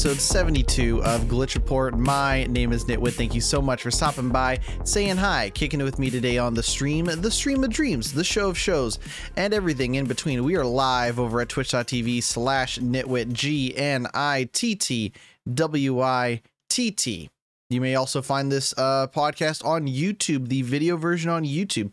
episode 72 of Glitch Report. My name is GnittWitt. Thank you so much for stopping by, saying hi, kicking it with me today on the stream, the stream of dreams, the show of shows, and everything in between. We are live over at twitch.tv slash gnittwitt, G N I T T W I T T. You may also find this uh, podcast on YouTube, the video version on YouTube.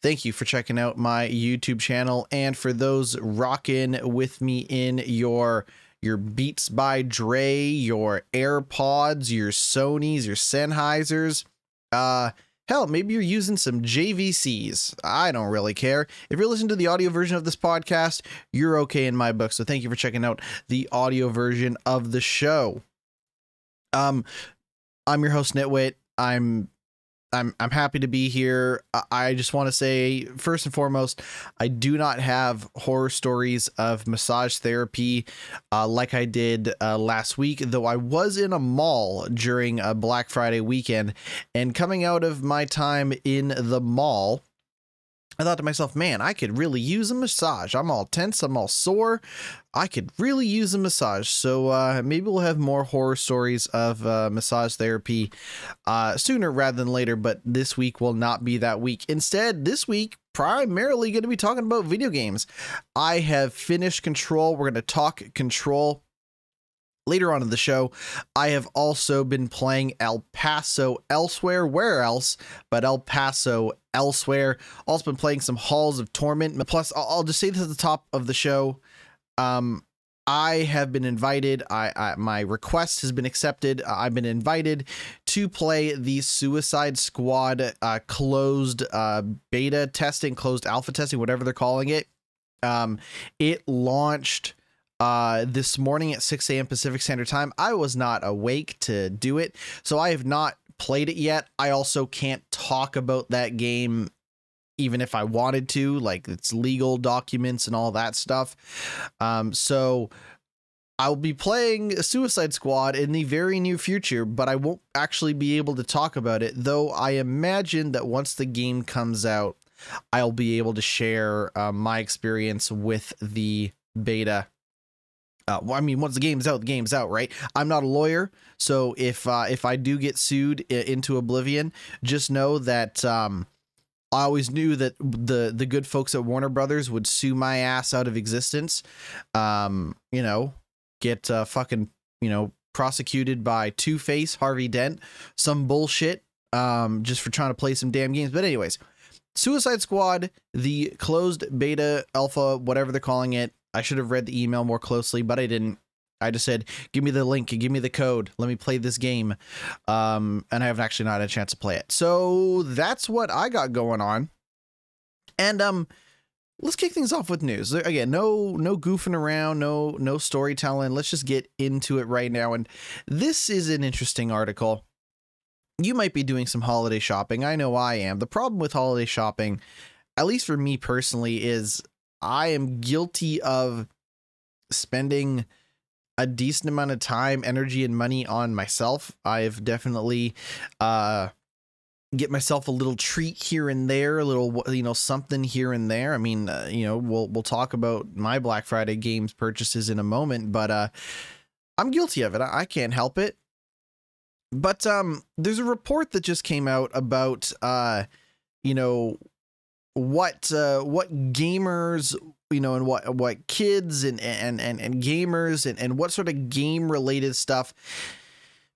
Thank you for checking out my YouTube channel and for those rocking with me in your your Beats by Dre, your AirPods, your Sony's, your Sennheisers. Uh hell, maybe you're using some JVCs. I don't really care. If you're listening to the audio version of this podcast, you're okay in my book. So thank you for checking out the audio version of the show. Um I'm your host GnittWitt. I'm I'm I'm happy to be here. I just want to say first and foremost, I do not have horror stories of massage therapy uh, like I did uh, last week. Though I was in a mall during a Black Friday weekend, and coming out of my time in the mall, I thought to myself, man, I could really use a massage. I'm all tense, I'm all sore. I could really use a massage. So uh, maybe we'll have more horror stories of uh, massage therapy uh, sooner rather than later, but this week will not be that week. Instead, this week, primarily going to be talking about video games. I have finished Control. We're going to talk Control later on in the show, I have also been playing El Paso elsewhere. Where else but El Paso elsewhere? Also been playing some Halls of Torment. Plus, I'll, just say this at the top of the show. Um, I have been invited. I, I, my request has been accepted. I've been invited to play the Suicide Squad uh, closed uh, beta testing, closed alpha testing, whatever they're calling it. Um, it launched uh, this morning at 6 a.m. Pacific Standard Time. I was not awake to do it, so I have not played it yet. I also can't talk about that game even if I wanted to, like it's legal documents and all that stuff. Um, so I'll be playing Suicide Squad in the very near future, but I won't actually be able to talk about it. Though I imagine that once the game comes out, I'll be able to share uh, my experience with the beta uh, well, I mean, once the game's out, the game's out, right? I'm not a lawyer, so if uh, if I do get sued into oblivion, just know that um, I always knew that the the good folks at Warner Brothers would sue my ass out of existence. Um, you know, get uh, fucking you know prosecuted by Two Face, Harvey Dent, some bullshit, um, just for trying to play some damn games. But anyways, Suicide Squad, the closed beta, alpha, whatever they're calling it, I should have read the email more closely, but I didn't. I just said, "Give me the link, give me the code, let me play this game," um, and I haven't actually not had a chance to play it. So that's what I got going on, and um, let's kick things off with news. Again, no no goofing around, no no storytelling. Let's just get into it right now. And this is an interesting article. You might be doing some holiday shopping. I know I am. The problem with holiday shopping, at least for me personally, is I am guilty of spending a decent amount of time, energy, and money on myself. I've definitely uh get myself a little treat here and there, a little you know something here and there. I mean, uh, you know, we'll we'll talk about my Black Friday games purchases in a moment, but uh I'm guilty of it. I, I can't help it. But um there's a report that just came out about uh you know what uh, what gamers you know and what what kids and and and, and gamers and, and what sort of game related stuff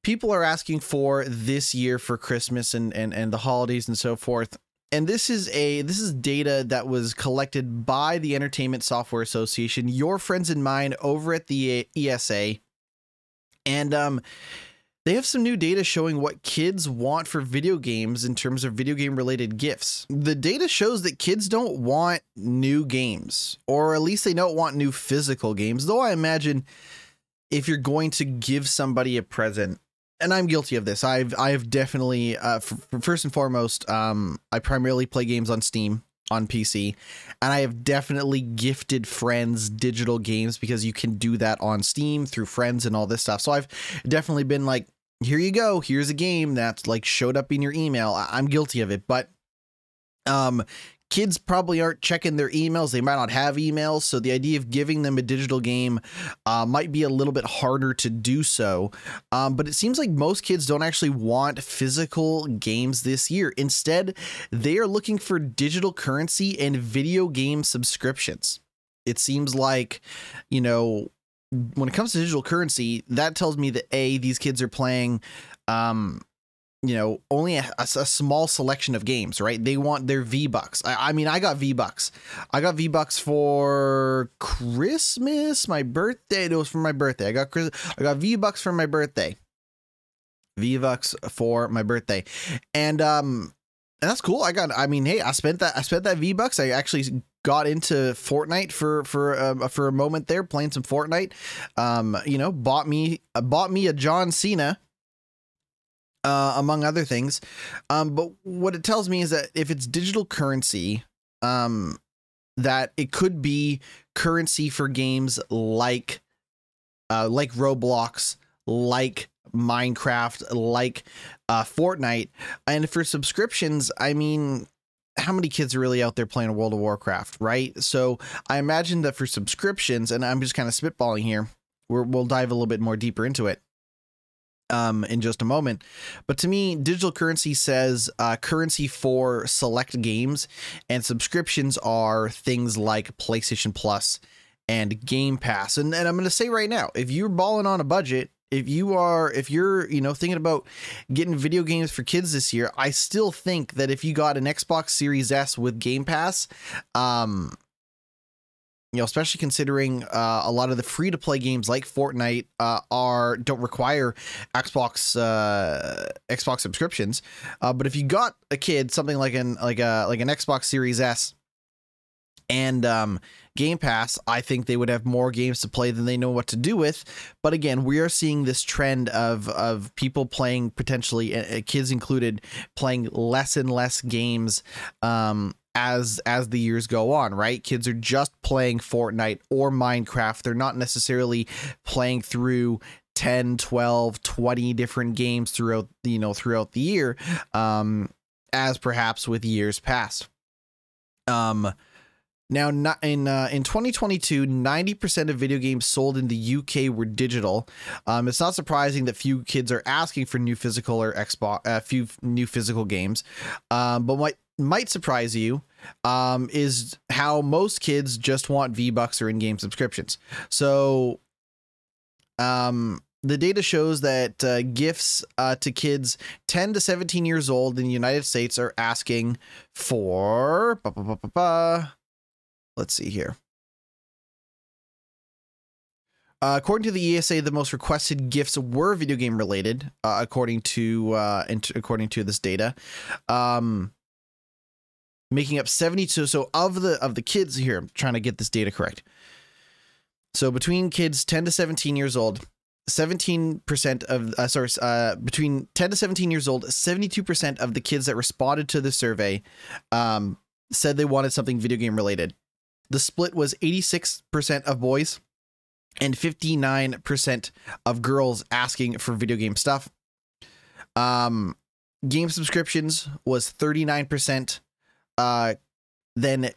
people are asking for this year for Christmas and, and and the holidays and so forth. And this is a this is data that was collected by the Entertainment Software Association, your friends and mine over at the ESA. And um they have some new data showing what kids want for video games in terms of video game related gifts. The data shows that kids don't want new games, or at least they don't want new physical games. Though I imagine if you're going to give somebody a present, and I'm guilty of this. I've I've definitely uh, first and foremost, um, I primarily play games on Steam on PC, and I have definitely gifted friends digital games because you can do that on Steam through friends and all this stuff. So I've definitely been like, here you go. Here's a game that's like showed up in your email. I- I'm guilty of it, but um kids probably aren't checking their emails. They might not have emails. So the idea of giving them a digital game uh, might be a little bit harder to do so. Um, but it seems like most kids don't actually want physical games this year. Instead, they are looking for digital currency and video game subscriptions. It seems like, you know, when it comes to digital currency, that tells me that A, these kids are playing um you know only a, a, a, small selection of games right? They want their v bucks I, I, mean i got v bucks i got v bucks for christmas my birthday. It was for my birthday. I got i got v bucks for my birthday. V bucks for my birthday. And um and that's cool. I got i mean hey i spent that i spent that v bucks i actually got into Fortnite for for uh, for a moment there, playing some Fortnite. Um, you know, bought me bought me a John Cena uh, among other things. Um, but what it tells me is that if it's digital currency, um, that it could be currency for games like uh, like Roblox, like Minecraft, like uh, Fortnite, and for subscriptions, I mean, how many kids are really out there playing World of Warcraft, right? So I imagine that for subscriptions, and I'm just kind of spitballing here, we will dive a little bit more deeper into it um, in just a moment. But to me, digital currency says uh, currency for select games, and subscriptions are things like PlayStation Plus and Game Pass. And, and I'm going to say right now, if you're balling on a budget, if you are if you're you know thinking about getting video games for kids this year i still think that if you got an xbox series s with game pass um you know, especially considering uh, a lot of the free to play games like Fortnite uh, are don't require Xbox uh, Xbox subscriptions. Uh, but if you got a kid something like an like a like an Xbox Series S and um, Game Pass, I think they would have more games to play than they know what to do with. But again, we are seeing this trend of of people playing potentially, uh, kids included, playing less and less games um, as as the years go on, right? Kids are just playing Fortnite or Minecraft. They're not necessarily playing through 10, 12, 20 different games throughout, you know, throughout the year um as perhaps with years past. Um now, in uh, in 2022, 90% of video games sold in the UK were digital. Um, it's not surprising that few kids are asking for new physical or Xbox, a uh, few new physical games. Um, but what might surprise you um, is how most kids just want V Bucks or in game subscriptions. So, um, the data shows that uh, gifts uh, to kids 10 to 17 years old in the United States are asking for. Let's see here. Uh, according to the ESA, the most requested gifts were video game related, uh, according to uh, according to this data. Um, making up 72 so of the of the kids here i'm trying to get this data correct so between kids 10 to 17 years old 17% of uh, sorry uh, between 10 to 17 years old 72% of the kids that responded to the survey um, said they wanted something video game related the split was 86% of boys and 59% of girls asking for video game stuff. Um, game subscriptions was 39% uh, then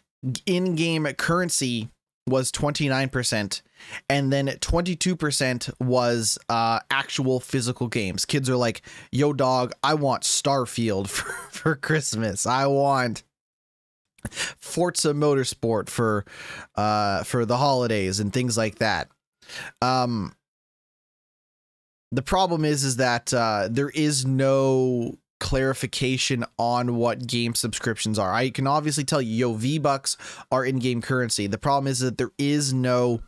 in-game currency was 29% and then 22% was uh, actual physical games. Kids are like yo dog i want starfield for, for christmas. I want forza motorsport for uh, for the holidays and things like that um the problem is is that uh, there is no clarification on what game subscriptions are. I can obviously tell you, yo, V Bucks are in game currency. The problem is that there is no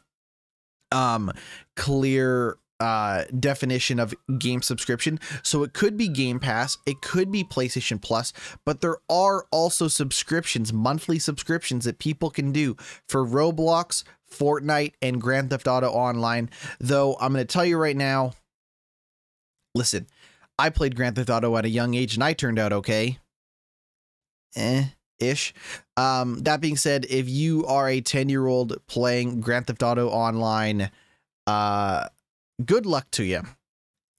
um clear uh, definition of game subscription. So it could be Game Pass, it could be PlayStation Plus, but there are also subscriptions, monthly subscriptions that people can do for Roblox, Fortnite, and Grand Theft Auto Online. Though I'm going to tell you right now listen, I played Grand Theft Auto at a young age and I turned out okay. Eh ish. Um, that being said, if you are a 10 year old playing Grand Theft Auto online, uh, good luck to you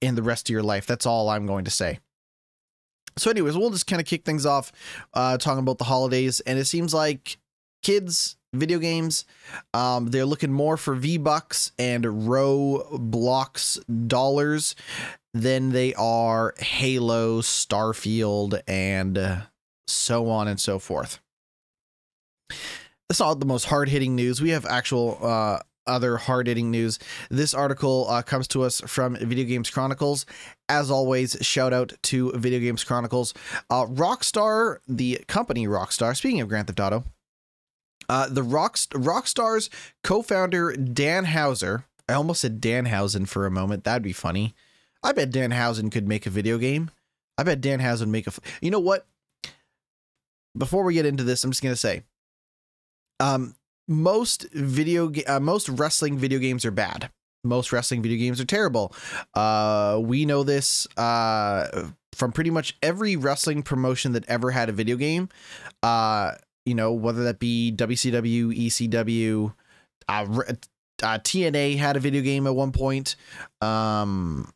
in the rest of your life. That's all I'm going to say. So, anyways, we'll just kind of kick things off uh, talking about the holidays, and it seems like kids video games um, they're looking more for v bucks and roblox dollars than they are halo starfield and uh, so on and so forth that's not the most hard-hitting news we have actual uh, other hard-hitting news this article uh, comes to us from video games chronicles as always shout out to video games chronicles uh, rockstar the company rockstar speaking of grand theft auto uh, the Rock, Rockstar's co-founder Dan Houser. I almost said Danhausen for a moment. That'd be funny. I bet Danhausen could make a video game. I bet Danhausen make a. You know what? Before we get into this, I'm just gonna say, um, most video, uh, most wrestling video games are bad. Most wrestling video games are terrible. Uh, we know this uh, from pretty much every wrestling promotion that ever had a video game. Uh, you know, whether that be WCW, ECW, uh, uh, TNA had a video game at one point. Um,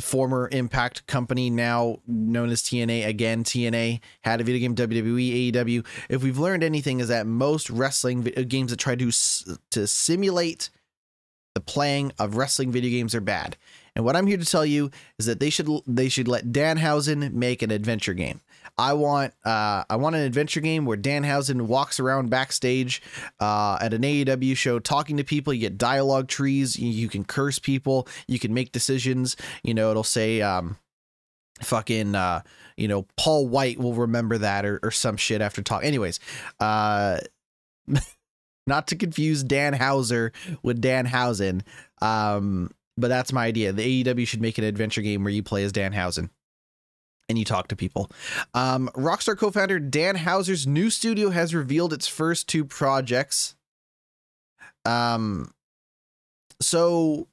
former Impact company, now known as TNA, again, TNA had a video game, WWE, AEW. If we've learned anything, is that most wrestling uh, games that try to, to simulate the playing of wrestling video games are bad. And what I'm here to tell you is that they should they should let Danhausen make an adventure game. I want uh, I want an adventure game where Danhausen walks around backstage uh, at an AEW show talking to people. You get dialogue trees. You, can curse people. You can make decisions. You know, it'll say um, fucking uh, you know Paul White will remember that or, or some shit after talk. Anyways, uh, not to confuse Dan Houser with Danhausen. Um, but that's my idea. The AEW should make an adventure game where you play as Danhausen and you talk to people. Um, Rockstar co founder Dan Houser's new studio has revealed its first two projects. Um, so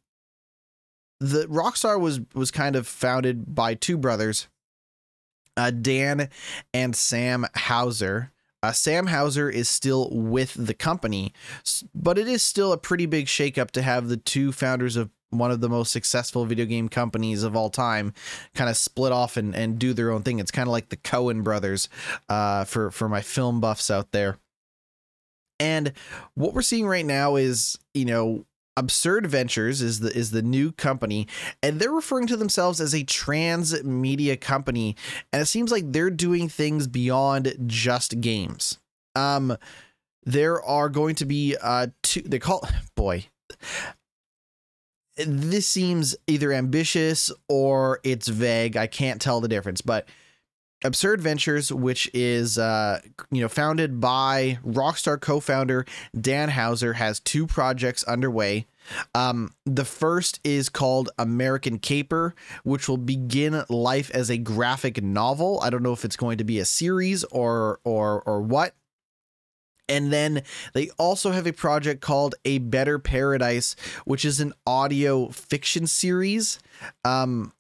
the Rockstar was was kind of founded by two brothers, uh, Dan and Sam Houser. Uh, Sam Houser is still with the company, but it is still a pretty big shakeup to have the two founders of one of the most successful video game companies of all time kind of split off and, and do their own thing. It's kind of like the Coen brothers uh, for, for my film buffs out there. And what we're seeing right now is, you know, Absurd Ventures is the is the new company, and they're referring to themselves as a transmedia company, and it seems like they're doing things beyond just games. Um, there are going to be uh two. They call boy, this seems either ambitious or it's vague. I can't tell the difference, but Absurd Ventures, which is uh, you know founded by Rockstar co-founder Dan Houser, has two projects underway. Um, the first is called American Caper, which will begin life as a graphic novel. I don't know if it's going to be a series or or or what. And then they also have a project called A Better Paradise, which is an audio fiction series. Um,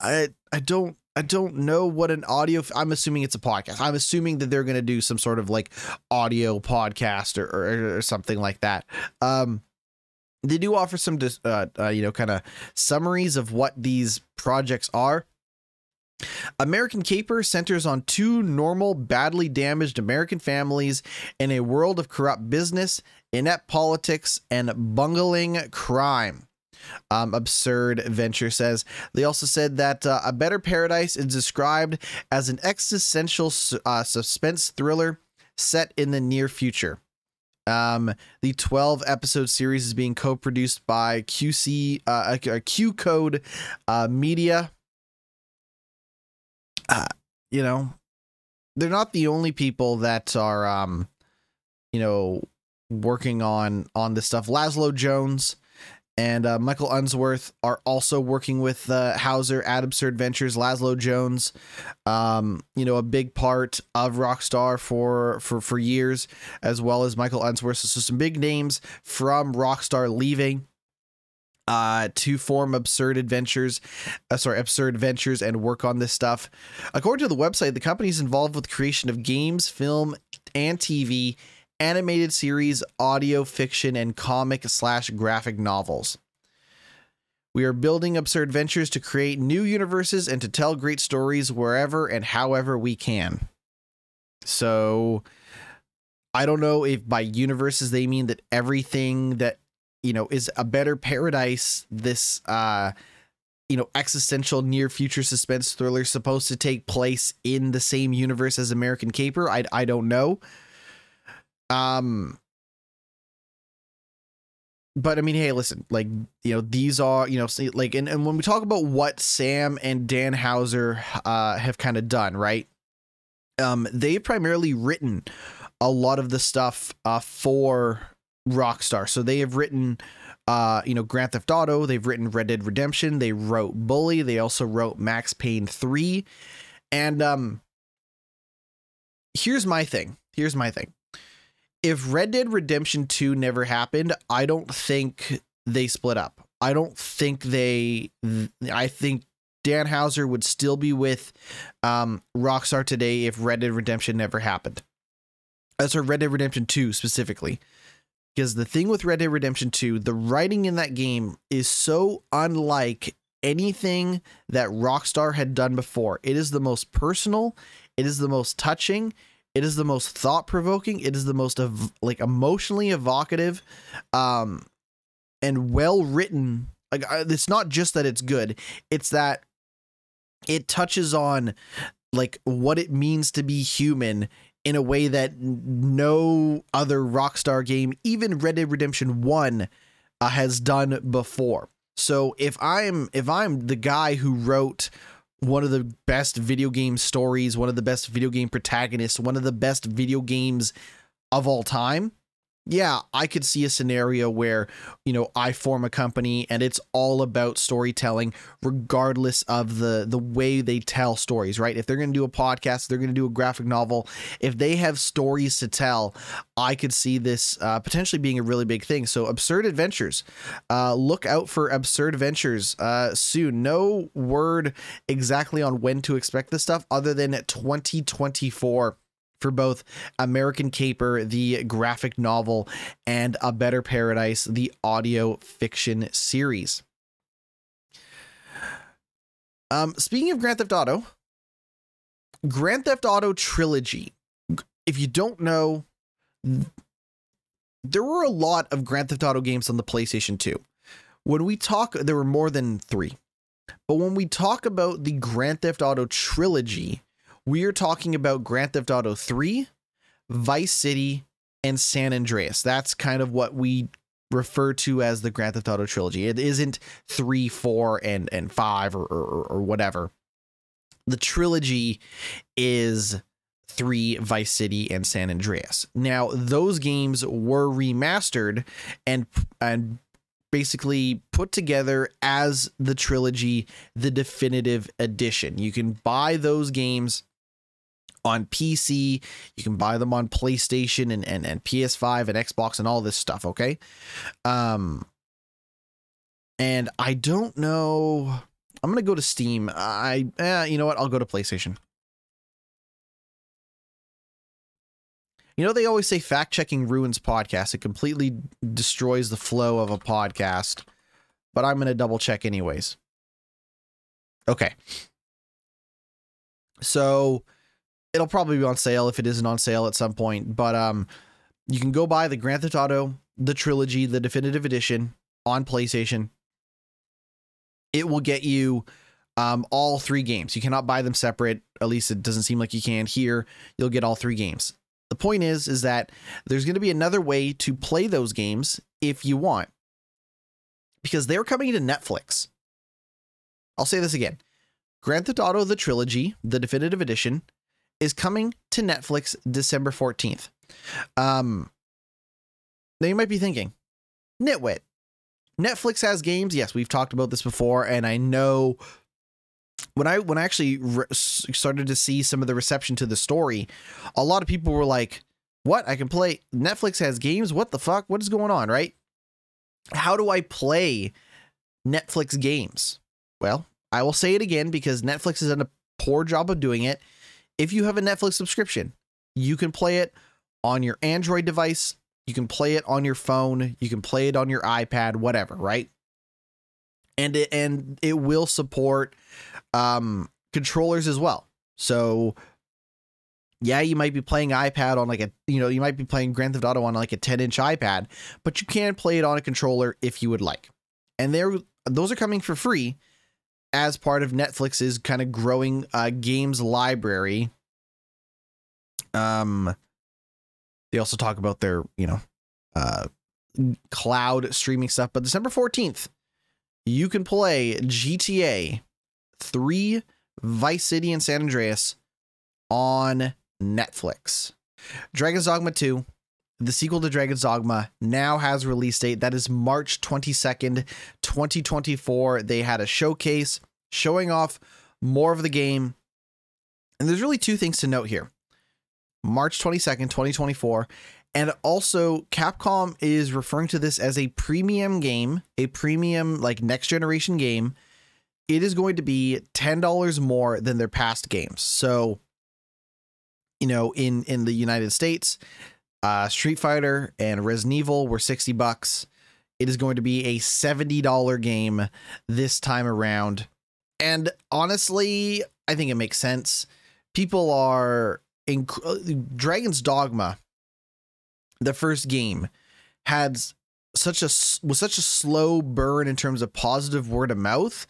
I I don't I don't know what an audio. I'm assuming it's a podcast. I'm assuming that they're going to do some sort of like audio podcast or or, or something like that. Um, they do offer some, uh, uh, you know, kind of summaries of what these projects are. American Caper centers on two normal, badly damaged American families in a world of corrupt business, inept politics, and bungling crime. Um, absurd venture says. They also said that uh, a better paradise is described as an existential uh, suspense thriller set in the near future. Um, the 12 episode series is being co-produced by qc uh, uh QCODE uh, media uh, you know, they're not the only people that are, um, you know, working on on this stuff. Lazlow Jones and uh, Michael Unsworth are also working with uh, Houser at Absurd Ventures. Lazlow Jones, um, you know, a big part of Rockstar for for for years, as well as Michael Unsworth. So some big names from Rockstar leaving uh, to form absurd adventures, uh, sorry, absurd ventures and work on this stuff. According to the website, the company is involved with creation of games, film, and TV, animated series, audio fiction, and comic slash graphic novels. We are building absurd ventures to create new universes and to tell great stories wherever and however we can. So I don't know if by universes they mean that everything that you know is a better paradise this uh you know existential near future suspense thriller supposed to take place in the same universe as American Caper. I I don't know. Um but I mean, hey, listen, like, you know, these are, you know, like, and, and when we talk about what Sam and Dan Houser uh, have kind of done, right? Um, they've primarily written a lot of the stuff uh, for Rockstar. So they have written, uh, you know, Grand Theft Auto, they've written Red Dead Redemption, they wrote Bully, they also wrote Max Payne 3. And um, here's my thing. Here's my thing if Red Dead Redemption 2 never happened, I don't think they split up. I don't think they I think Dan Houser would still be with um, Rockstar today if Red Dead Redemption never happened. As for Red Dead Redemption 2 specifically. Because the thing with Red Dead Redemption 2, the writing in that game is so unlike anything that Rockstar had done before. It is the most personal, it is the most touching, it is the most thought provoking. It is the most ev- like emotionally evocative, um, and well written. Like it's not just that it's good; it's that it touches on like what it means to be human in a way that no other Rockstar game, even Red Dead Redemption One, uh, has done before. So if I'm if I'm the guy who wrote one of the best video game stories, one of the best video game protagonists, one of the best video games of all time yeah, I could see a scenario where, you know, I form a company and it's all about storytelling regardless of the the way they tell stories, right? If they're going to do a podcast, they're going to do a graphic novel, if they have stories to tell, I could see this uh, potentially being a really big thing. So, Absurd Adventures. Uh, look out for Absurd Adventures uh, soon. No word exactly on when to expect this stuff other than 2024 for both American Caper, the graphic novel, and A Better Paradise, the audio fiction series. Um, speaking of Grand Theft Auto, Grand Theft Auto Trilogy. If you don't know, there were a lot of Grand Theft Auto games on the PlayStation 2. When we talk, there were more than three. But when we talk about the Grand Theft Auto Trilogy, we are talking about Grand Theft Auto 3, Vice City, and San Andreas. That's kind of what we refer to as the Grand Theft Auto trilogy. It isn't 3, 4, and, and 5 or, or, or whatever. The trilogy is 3, Vice City, and San Andreas. Now, those games were remastered and and basically put together as the trilogy, the definitive edition. You can buy those games on PC. You can buy them on PlayStation and, and, and PS5 and Xbox and all this stuff. Okay. Um, and I don't know. I'm gonna go to Steam. I, eh, you know what? I'll go to PlayStation. You know, they always say fact checking ruins podcasts. It completely destroys the flow of a podcast, but I'm going to double check anyways. Okay. So it'll probably be on sale if it isn't on sale at some point. But um, you can go buy the Grand Theft Auto, the trilogy, the definitive edition on PlayStation. It will get you um, all three games. You cannot buy them separate. At least it doesn't seem like you can here. You'll get all three games. The point is, is that there's going to be another way to play those games if you want, because they're coming to Netflix. I'll say this again: Grand Theft Auto: The Trilogy, the definitive edition, is coming to Netflix December 14th. Um, now you might be thinking, GnittWitt, Netflix has games. Yes, we've talked about this before, and I know when I when I actually re- started to see some of the reception to the story, a lot of people were like, "What? I can play Netflix has games? What the fuck? What is going on?" Right? How do I play Netflix games? Well, I will say it again because Netflix has done a poor job of doing it if you have a Netflix subscription, you can play it on your Android device, you can play it on your phone, you can play it on your iPad, whatever, right? and it and it will support um, controllers as well. So yeah, you might be playing iPad on like a you know you might be playing Grand Theft Auto on like a 10 inch iPad, but you can play it on a controller if you would like. And there those are coming for free as part of Netflix's kind of growing uh, games library. Um, they also talk about their you know uh, cloud streaming stuff. But December 14th, you can play GTA 3, Vice City, and San Andreas on Netflix. Dragon's Dogma 2, the sequel to Dragon's Dogma, now has release date. That is March 22nd, 2024. They had a showcase showing off more of the game. And there's really two things to note here March 22nd, 2024. And also, Capcom is referring to this as a premium game, a premium, like next generation game. It is going to be $10 more than their past games. So, you know, in in the United States, uh, Street Fighter and Resident Evil were 60 bucks. It is going to be a $70 game this time around. And honestly, I think it makes sense. People are in Dragon's Dogma the first game had such a was such a slow burn in terms of positive word of mouth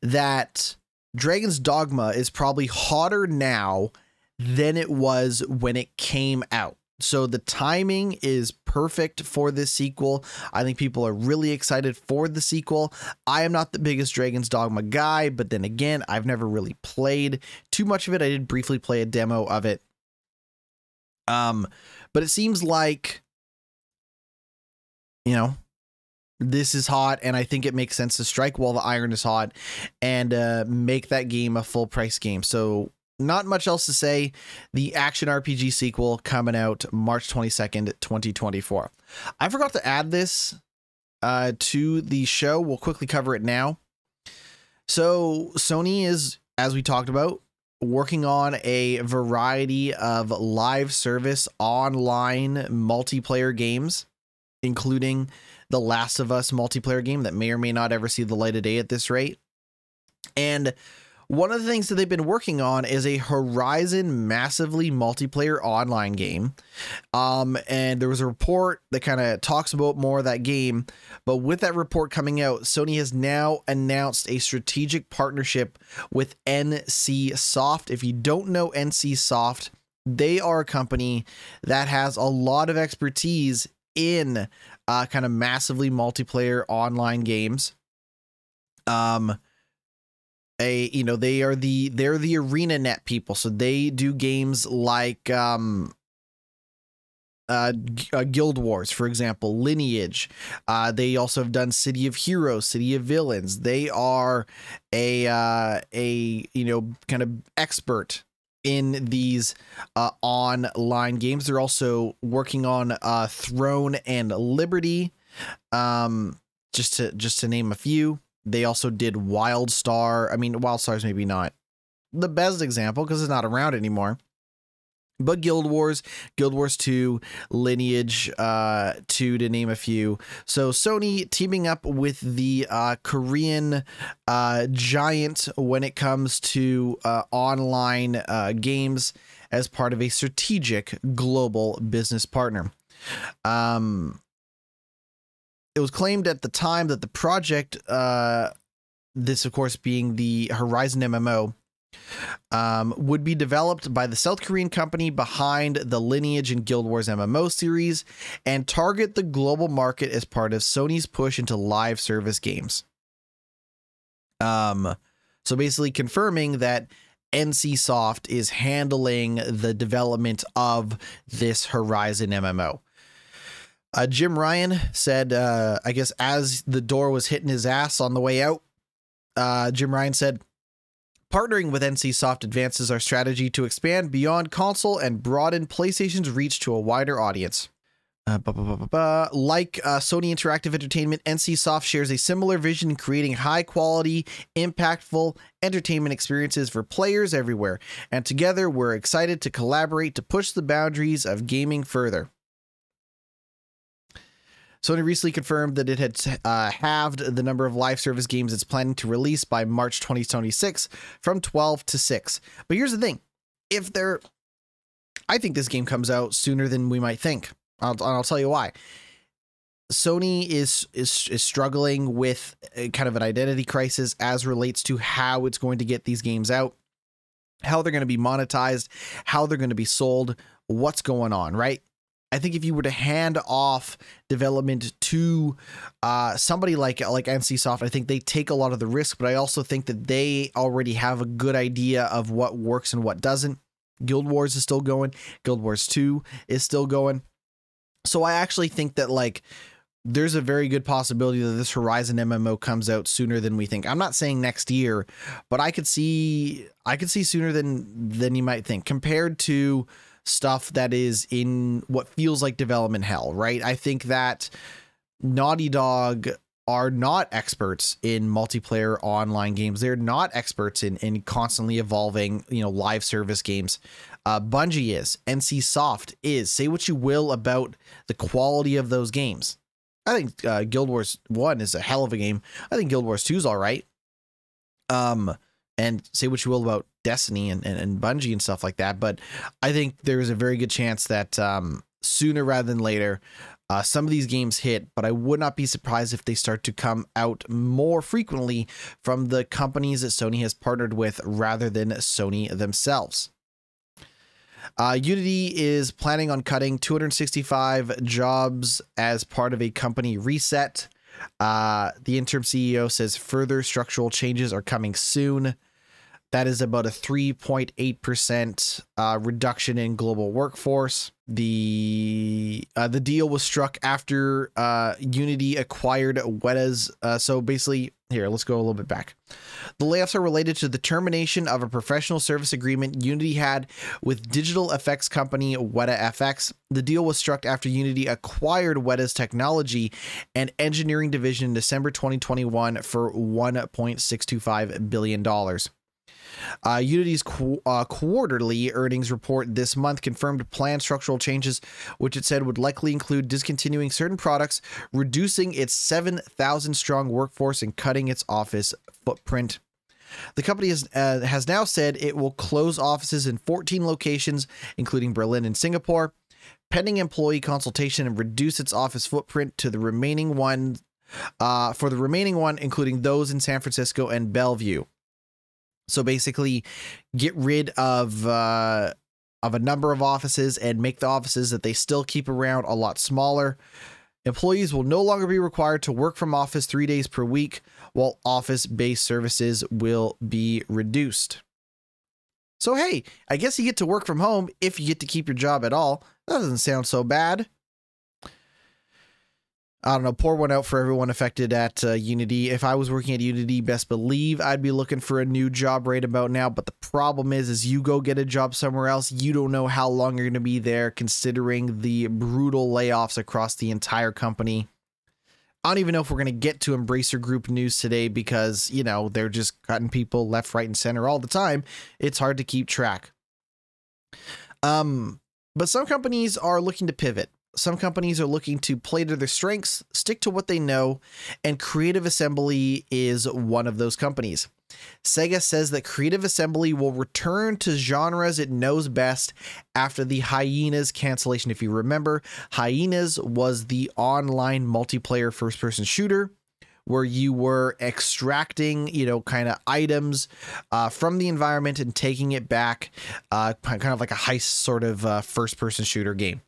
that Dragon's Dogma is probably hotter now than it was when it came out. So the timing is perfect for this sequel. I think people are really excited for the sequel. I am not the biggest Dragon's Dogma guy, but then again, I've never really played too much of it. I did briefly play a demo of it. Um, but it seems like you know this is hot and i think it makes sense to strike while the iron is hot and uh, make that game a full price game so not much else to say. The action RPG sequel coming out March 22nd, 2024. I forgot to add this uh, to the show. We'll quickly cover it now. So, Sony is, as we talked about, working on a variety of live service online multiplayer games, including the Last of Us multiplayer game that may or may not ever see the light of day at this rate. And one of the things that they've been working on is a Horizon massively multiplayer online game. Um, and there was a report that kind of talks about more of that game. But with that report coming out, Sony has now announced a strategic partnership with NC Soft. If you don't know NC Soft, they are a company that has a lot of expertise in uh, kind of massively multiplayer online games. Um, a you know they are the they're the arena net people so they do games like um uh, uh, Guild Wars, for example, Lineage. Uh, they also have done City of Heroes, City of Villains. They are a uh, a you know kind of expert in these uh, online games. They're also working on uh, Throne and Liberty, um, just to just to name a few. They also did WildStar. I mean, WildStar's maybe not the best example because it's not around anymore. But Guild Wars, Guild Wars 2, Lineage uh, 2, to name a few. So Sony teaming up with the uh, Korean uh, giant when it comes to uh, online uh, games as part of a strategic global business partner. Um, it was claimed at the time that the project, uh, this of course being the Horizon MMO, um, would be developed by the South Korean company behind the Lineage and Guild Wars MMO series and target the global market as part of Sony's push into live service games. Um, so basically confirming that NCSoft is handling the development of this Horizon MMO. Uh, Jim Ryan said, uh, I guess as the door was hitting his ass on the way out, uh, Jim Ryan said, Partnering with NC Soft advances our strategy to expand beyond console and broaden PlayStation's reach to a wider audience. Uh, like uh, Sony Interactive Entertainment, NC Soft shares a similar vision in creating high quality, impactful entertainment experiences for players everywhere. And together, we're excited to collaborate to push the boundaries of gaming further. Sony recently confirmed that it had uh, halved the number of live service games it's planning to release by March 2026 from 12 to 6. But here's the thing if they're, I think this game comes out sooner than we might think. I'll, I'll tell you why. Sony is is is struggling with kind of an identity crisis as relates to how it's going to get these games out, how they're going to be monetized, how they're going to be sold, what's going on, right? I think if you were to hand off development to uh, somebody like like NCSoft, I think they take a lot of the risk, but I also think that they already have a good idea of what works and what doesn't. Guild Wars is still going. Guild Wars 2 is still going. So I actually think that like there's a very good possibility that this Horizon MMO comes out sooner than we think. I'm not saying next year, but I could see I could see sooner than than you might think compared to stuff that is in what feels like development hell, right? I think that Naughty Dog are not experts in multiplayer online games. They're not experts in in constantly evolving, you know, live service games. Uh, Bungie is, NC Soft is. Say what you will about the quality of those games. I think uh, Guild Wars One is a hell of a game. I think Guild Wars Two is all right. Um, and say what you will about Destiny and, and, and Bungie and stuff like that, but I think there is a very good chance that um, sooner rather than later, uh, some of these games hit, but I would not be surprised if they start to come out more frequently from the companies that Sony has partnered with rather than Sony themselves. Uh, Unity is planning on cutting 265 jobs as part of a company reset. Uh, the interim CEO says further structural changes are coming soon. That is about a 3.8% uh, reduction in global workforce. The uh, the deal was struck after uh, Unity acquired Weta's. Uh, so basically, here, let's go a little bit back. The layoffs are related to the termination of a professional service agreement Unity had with digital effects company Weta FX. The deal was struck after Unity acquired Weta's technology and engineering division in December 2021 for $1.625 billion. Uh, Unity's qu- uh, quarterly earnings report this month confirmed planned structural changes, which it said would likely include discontinuing certain products, reducing its 7,000 strong workforce, and cutting its office footprint. The company has, uh, has now said it will close offices in 14 locations, including Berlin and Singapore, pending employee consultation, and reduce its office footprint to the remaining one. Uh, for the remaining one, including those in San Francisco and Bellevue. So basically, get rid of uh, of a number of offices and make the offices that they still keep around a lot smaller. Employees will no longer be required to work from office three days per week, while office based services will be reduced. So, hey, I guess you get to work from home if you get to keep your job at all. That doesn't sound so bad. I don't know, pour one out for everyone affected at uh, Unity. If I was working at Unity, best believe I'd be looking for a new job right about now. But the problem is, is you go get a job somewhere else, you don't know how long you're going to be there, considering the brutal layoffs across the entire company. I don't even know if we're going to get to Embracer Group news today because, you know, they're just cutting people left, right, and center all the time. It's hard to keep track. Um, but some companies are looking to pivot some companies are looking to play to their strengths, stick to what they know, and Creative Assembly is one of those companies. Sega says that Creative Assembly will return to genres it knows best after the Hyenas cancellation. If you remember, Hyenas was the online multiplayer first person shooter where you were extracting, you know, kind of items uh, from the environment and taking it back, uh, kind of like a heist sort of uh, first person shooter game.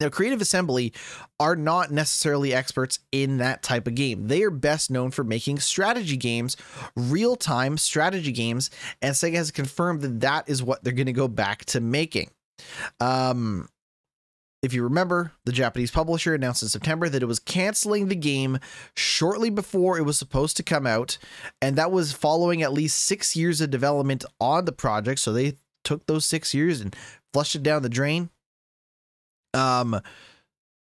Now, Creative Assembly are not necessarily experts in that type of game. They are best known for making strategy games, real time strategy games, and Sega has confirmed that that is what they're going to go back to making. Um, if you remember, the Japanese publisher announced in September that it was canceling the game shortly before it was supposed to come out, and that was following at least six years of development on the project. So they took those six years and flushed it down the drain um,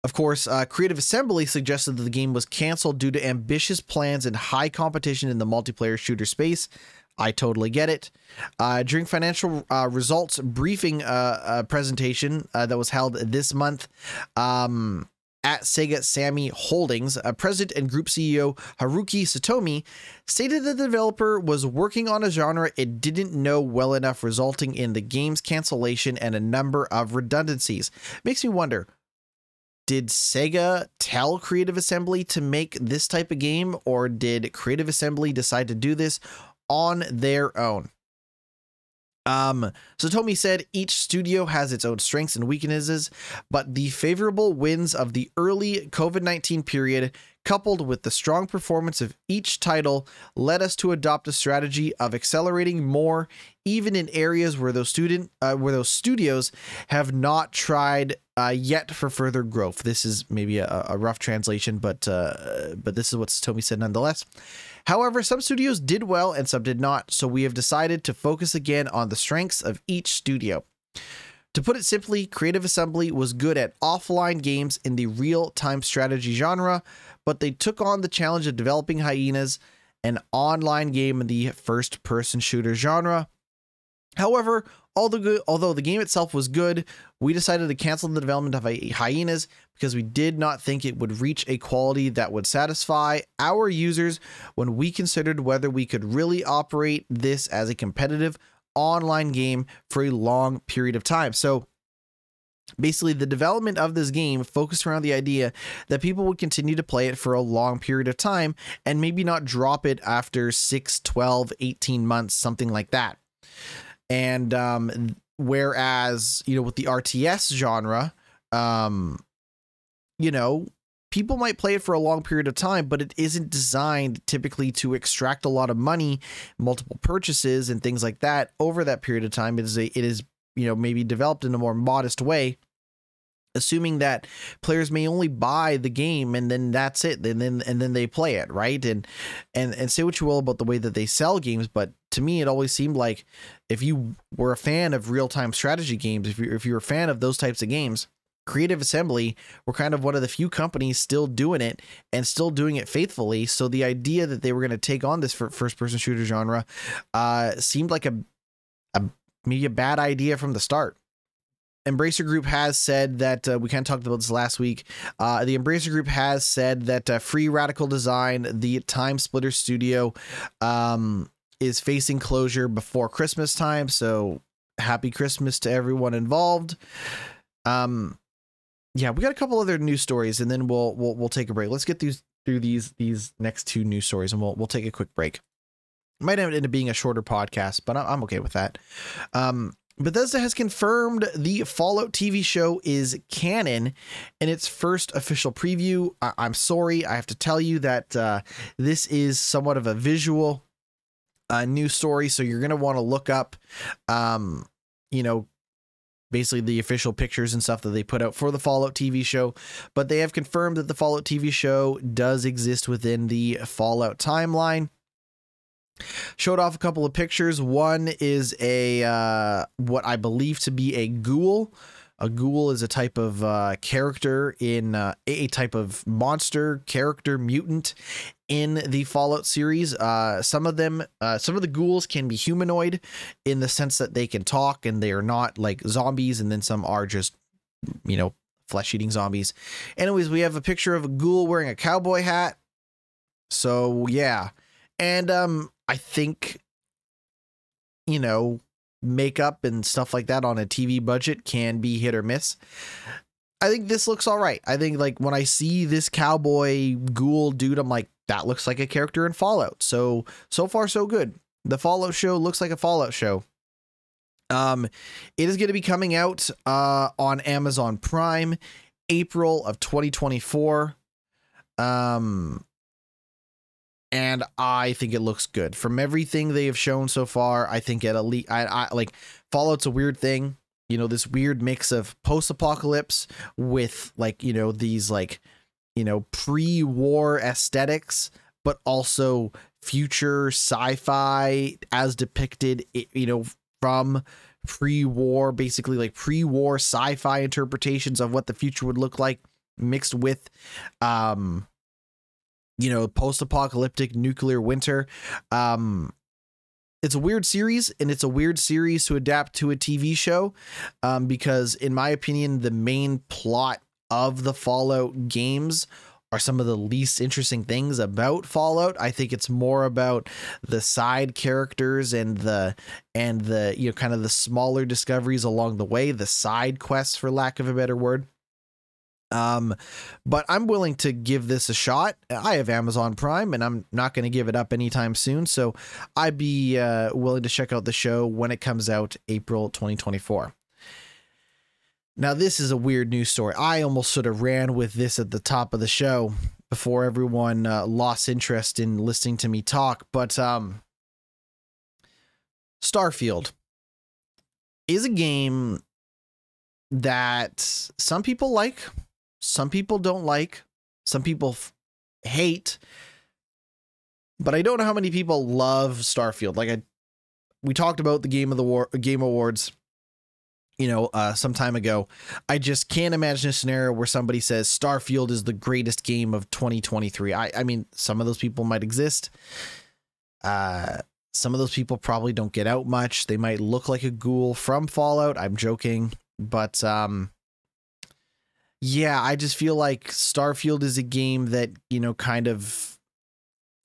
of course, uh, Creative Assembly suggested that the game was canceled due to ambitious plans and high competition in the multiplayer shooter space. I totally get it. Uh, during financial uh, results briefing uh, presentation uh, that was held this month, um, at Sega Sammy Holdings, president and group CEO Haruki Satomi stated that the developer was working on a genre it didn't know well enough, resulting in the game's cancellation and a number of redundancies. Makes me wonder did Sega tell Creative Assembly to make this type of game, or did Creative Assembly decide to do this on their own? Um, Satomi said each studio has its own strengths and weaknesses, but the favorable winds of the early COVID 19 period, coupled with the strong performance of each title, led us to adopt a strategy of accelerating more, even in areas where those student uh, where those studios have not tried uh, yet for further growth. This is maybe a, a rough translation, but uh, but this is what Satomi said nonetheless. However, some studios did well and some did not, so we have decided to focus again on the strengths of each studio. To put it simply, Creative Assembly was good at offline games in the real time strategy genre, but they took on the challenge of developing Hyenas, an online game in the first person shooter genre. However, although the game itself was good, we decided to cancel the development of Hyenas because we did not think it would reach a quality that would satisfy our users when we considered whether we could really operate this as a competitive online game for a long period of time. So basically the development of this game focused around the idea that people would continue to play it for a long period of time and maybe not drop it after 6 12 18 months something like that and um, whereas you know with the RTS genre, um, you know people might play it for a long period of time, but it isn't designed typically to extract a lot of money, multiple purchases and things like that over that period of time. It is a, it is you know maybe developed in a more modest way assuming that players may only buy the game and then that's it and then and then they play it right and and and say what you will about the way that they sell games but to me it always seemed like if you were a fan of real-time strategy games if you're if you're a fan of those types of games creative assembly were kind of one of the few companies still doing it and still doing it faithfully so the idea that they were going to take on this first person shooter genre uh seemed like a, a maybe a bad idea from the start Embracer Group has said that uh, we kind of talked about this last week. Uh, the Embracer Group has said that uh, Free Radical Design, the Time Splitter Studio, um, is facing closure before Christmas time. So happy Christmas to everyone involved. Um, yeah, we got a couple other news stories, and then we'll we'll we'll take a break. Let's get these through these these next two news stories, and we'll we'll take a quick break. might end up being a shorter podcast, but I'm okay with that. Um, Bethesda has confirmed the Fallout TV show is canon in its first official preview. I- am sorry, I have to tell you that uh, this is somewhat of a visual uh, news story, so you're going to want to look up, um, you know, basically the official pictures and stuff that they put out for the Fallout TV show. But they have confirmed that the Fallout TV show does exist within the Fallout timeline showed off a couple of pictures. One is a uh, what I believe to be a ghoul. A ghoul is a type of uh, character in uh, a type of monster character mutant in the Fallout series. Uh, some of them, uh, some of the ghouls can be humanoid in the sense that they can talk and they are not like zombies, and then some are just you know flesh eating zombies. Anyways, we have a picture of a ghoul wearing a cowboy hat. So yeah, and um, I think, you know, makeup and stuff like that on a TV budget can be hit or miss. I think this looks all right. I think like when I see this cowboy ghoul dude, I'm like, that looks like a character in Fallout. So so far so good. The Fallout show looks like a Fallout show. Um, it is going to be coming out uh on Amazon Prime, April of 2024. Um, and I think it looks good. From everything they have shown so far, I think at least I, I like Fallout's a weird thing. You know, this weird mix of post-apocalypse with like, you know, these like, you know, pre-war aesthetics, but also future sci-fi as depicted, you know, from pre-war, basically like pre-war sci-fi interpretations of what the future would look like mixed with um you know, post-apocalyptic nuclear winter. Um, it's a weird series, and it's a weird series to adapt to a TV show, um, because in my opinion, the main plot of the Fallout games are some of the least interesting things about Fallout. I think it's more about the side characters and the and the you know kind of the smaller discoveries along the way, the side quests for lack of a better word. Um, but I'm willing to give this a shot. I have Amazon Prime and I'm not going to give it up anytime soon. So I'd be uh, willing to check out the show when it comes out April 2024. Now, this is a weird news story. I almost sort of ran with this at the top of the show before everyone uh, lost interest in listening to me talk. But um, Starfield is a game that some people like, some people don't like, some people f- hate. But I don't know how many people love Starfield. Like I, we talked about the game of the war, game awards you know, uh, some time ago. I just can't imagine a scenario where somebody says Starfield is the greatest game of 2023. I, I mean, some of those people might exist. Uh, some of those people probably don't get out much. They might look like a ghoul from Fallout. I'm joking, but um, yeah, I just feel like Starfield is a game that you know, kind of,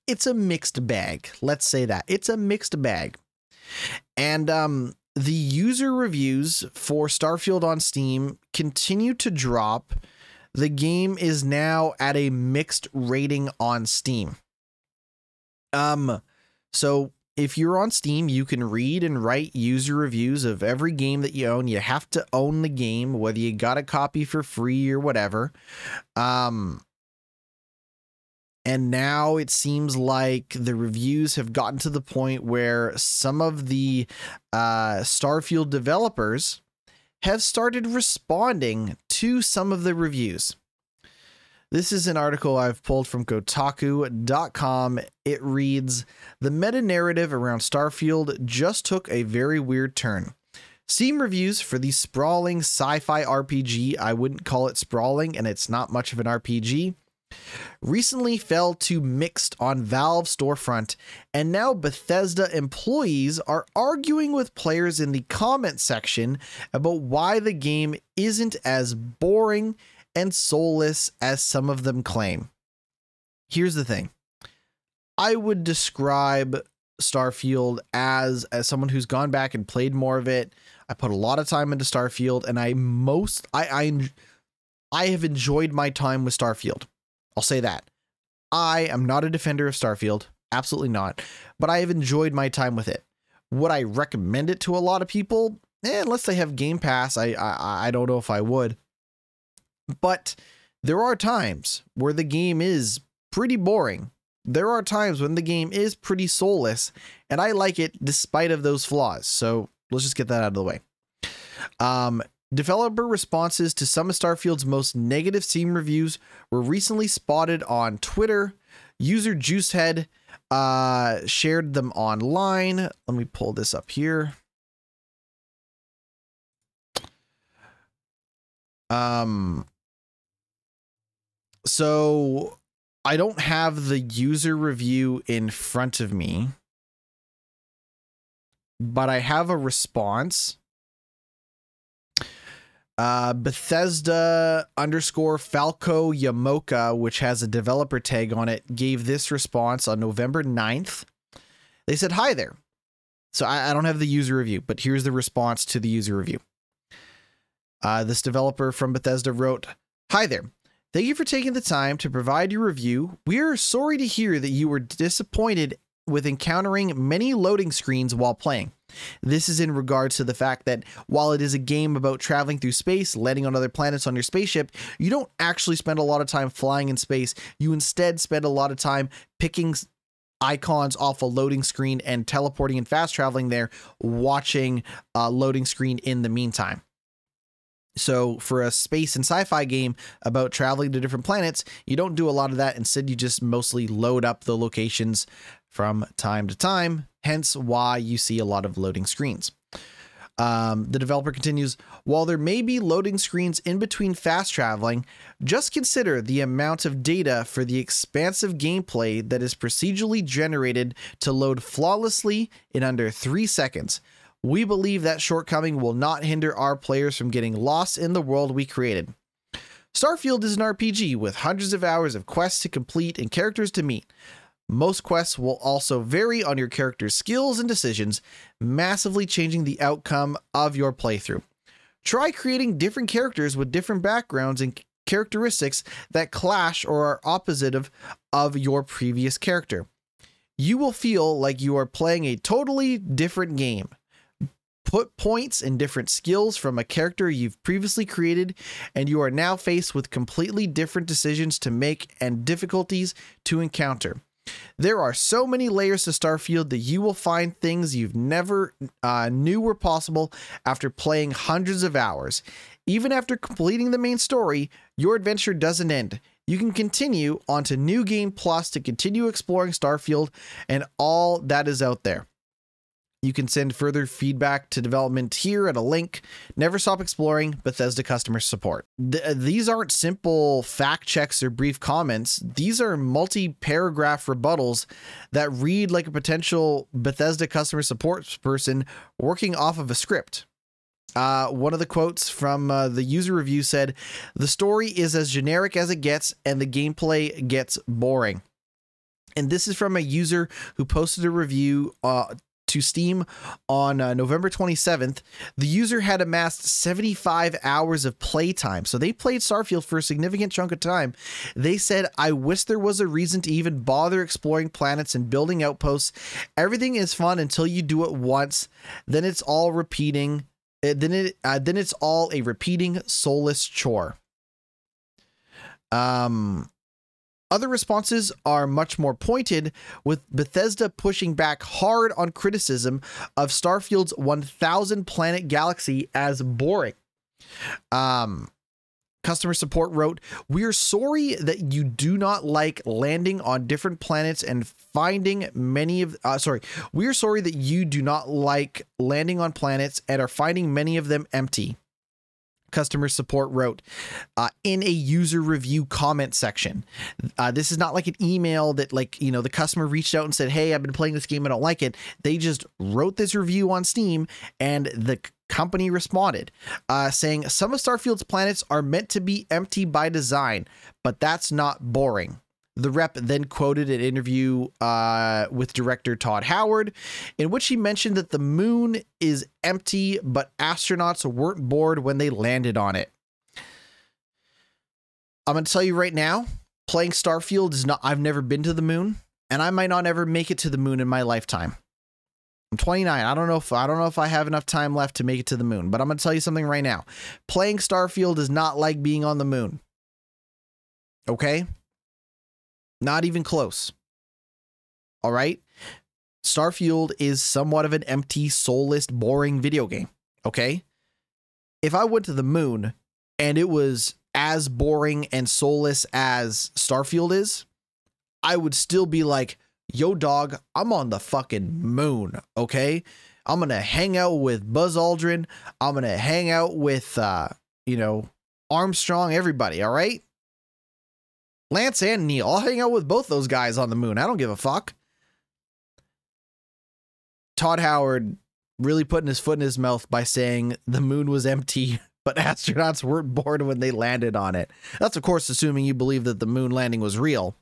it's a mixed bag. Let's say that it's a mixed bag, and um, the user reviews for Starfield on Steam continue to drop. The game is now at a mixed rating on Steam. Um, so if you're on Steam, you can read and write user reviews of every game that you own. You have to own the game, whether you got a copy for free or whatever. Um, and now it seems like the reviews have gotten to the point where some of the uh, Starfield developers have started responding to some of the reviews. This is an article I've pulled from Kotaku.com. It reads The meta narrative around Starfield just took a very weird turn. Steam reviews for the sprawling sci fi RPG. I wouldn't call it sprawling, and it's not much of an RPG recently fell to mixed on Valve storefront, and now Bethesda employees are arguing with players in the comment section about why the game isn't as boring and soulless as some of them claim. Here's the thing. I would describe Starfield as as someone who's gone back and played more of it. I put a lot of time into Starfield and I most I I I have enjoyed my time with Starfield. I'll say that. I am not a defender of Starfield, absolutely not, but I have enjoyed my time with it. Would I recommend it to a lot of people? Eh, unless they have Game Pass, I, I I don't know if I would. But there are times where the game is pretty boring. There are times when the game is pretty soulless, and I like it despite of those flaws. So let's just get that out of the way. Um, Developer responses to some of Starfield's most negative Steam reviews were recently spotted on Twitter. User Juicehead uh, shared them online. Let me pull this up here. Um, so I don't have the user review in front of me, but I have a response uh, Bethesda underscore Falco Yamoka, which has a developer tag on it, gave this response on November 9th. They said, Hi there. So I, I don't have the user review, but here's the response to the user review. Uh, this developer from Bethesda wrote, Hi there. Thank you for taking the time to provide your review. We are sorry to hear that you were disappointed with encountering many loading screens while playing. This is in regards to the fact that while it is a game about traveling through space, landing on other planets on your spaceship, you don't actually spend a lot of time flying in space. You instead spend a lot of time picking icons off a loading screen and teleporting and fast traveling there, watching a loading screen in the meantime. So, for a space and sci fi game about traveling to different planets, you don't do a lot of that. Instead, you just mostly load up the locations from time to time, hence why you see a lot of loading screens. Um, the developer continues While there may be loading screens in between fast traveling, just consider the amount of data for the expansive gameplay that is procedurally generated to load flawlessly in under three seconds. We believe that shortcoming will not hinder our players from getting lost in the world we created. Starfield is an RPG with hundreds of hours of quests to complete and characters to meet. Most quests will also vary on your character's skills and decisions, massively changing the outcome of your playthrough. Try creating different characters with different backgrounds and characteristics that clash or are opposite of, your previous character. You will feel like you are playing a totally different game. Put points and different skills from a character you've previously created, and you are now faced with completely different decisions to make and difficulties to encounter. There are so many layers to Starfield that you will find things you've never uh, knew were possible after playing hundreds of hours. Even after completing the main story, your adventure doesn't end. You can continue on to New Game Plus to continue exploring Starfield and all that is out there. You can send further feedback to development here at a link. Never stop exploring Bethesda customer support. Th- these aren't simple fact checks or brief comments. These are multi paragraph rebuttals that read like a potential Bethesda customer support person working off of a script. Uh, one of the quotes from uh, the user review said, The story is as generic as it gets, and the gameplay gets boring. And this is from a user who posted a review uh, to Steam on uh, November 27th, the user had amassed 75 hours of playtime. So they played Starfield for a significant chunk of time. They said, I wish there was a reason to even bother exploring planets and building outposts. Everything is fun until you do it once, then it's all repeating. Uh, then it uh, then it's all a repeating soulless chore. Um other responses are much more pointed, with Bethesda pushing back hard on criticism of Starfield's 1000 planet galaxy as boring. Um, customer support wrote, We're sorry that you do not like landing on different planets and finding many of, uh, sorry, we're sorry that you do not like landing on planets and are finding many of them empty customer support wrote uh, in a user review comment section. Uh, this is not like an email that like you know the customer reached out and said, "Hey, I've been playing this game, I don't like it." They just wrote this review on Steam, and the company responded, uh, saying some of Starfield's planets are meant to be empty by design, but that's not boring. The rep then quoted an interview uh, with director Todd Howard, in which he mentioned that the moon is empty, but astronauts weren't bored when they landed on it. I'm going to tell you right now, playing Starfield is not, I've never been to the moon, and I might not ever make it to the moon in my lifetime. I'm 29. I don't know if I don't know if I have enough time left to make it to the moon, but I'm going to tell you something right now. Playing Starfield is not like being on the moon. Okay? Not even close. All right. Starfield is somewhat of an empty, soulless, boring video game. Okay. If I went to the moon and it was as boring and soulless as Starfield is, I would still be like, yo, dog, I'm on the fucking moon. Okay. I'm going to hang out with Buzz Aldrin. I'm going to hang out with, uh, you know, Armstrong, everybody. All right. Lance and Neil. I'll hang out with both those guys on the moon. I don't give a fuck. Todd Howard really putting his foot in his mouth by saying the moon was empty, but astronauts weren't bored when they landed on it. That's, of course, assuming you believe that the moon landing was real.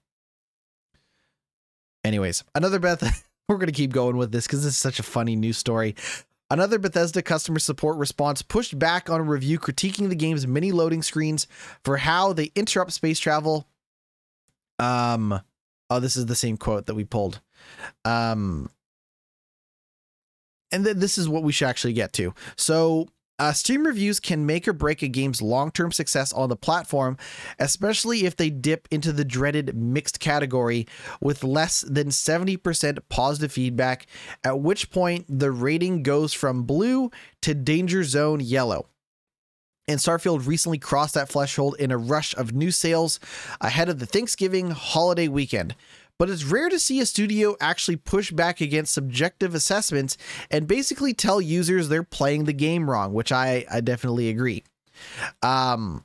Anyways, another Beth. We're going to keep going with this because this is such a funny news story. Another Bethesda customer support response pushed back on a review critiquing the game's many loading screens for how they interrupt space travel um, oh, this is the same quote that we pulled. Um, and then this is what we should actually get to. So, uh, Steam reviews can make or break a game's long term success on the platform, especially if they dip into the dreaded mixed category with less than 70% positive feedback, at which point the rating goes from blue to danger zone yellow and Starfield recently crossed that threshold in a rush of new sales ahead of the Thanksgiving holiday weekend. But it's rare to see a studio actually push back against subjective assessments and basically tell users they're playing the game wrong, which I, I definitely agree. Um,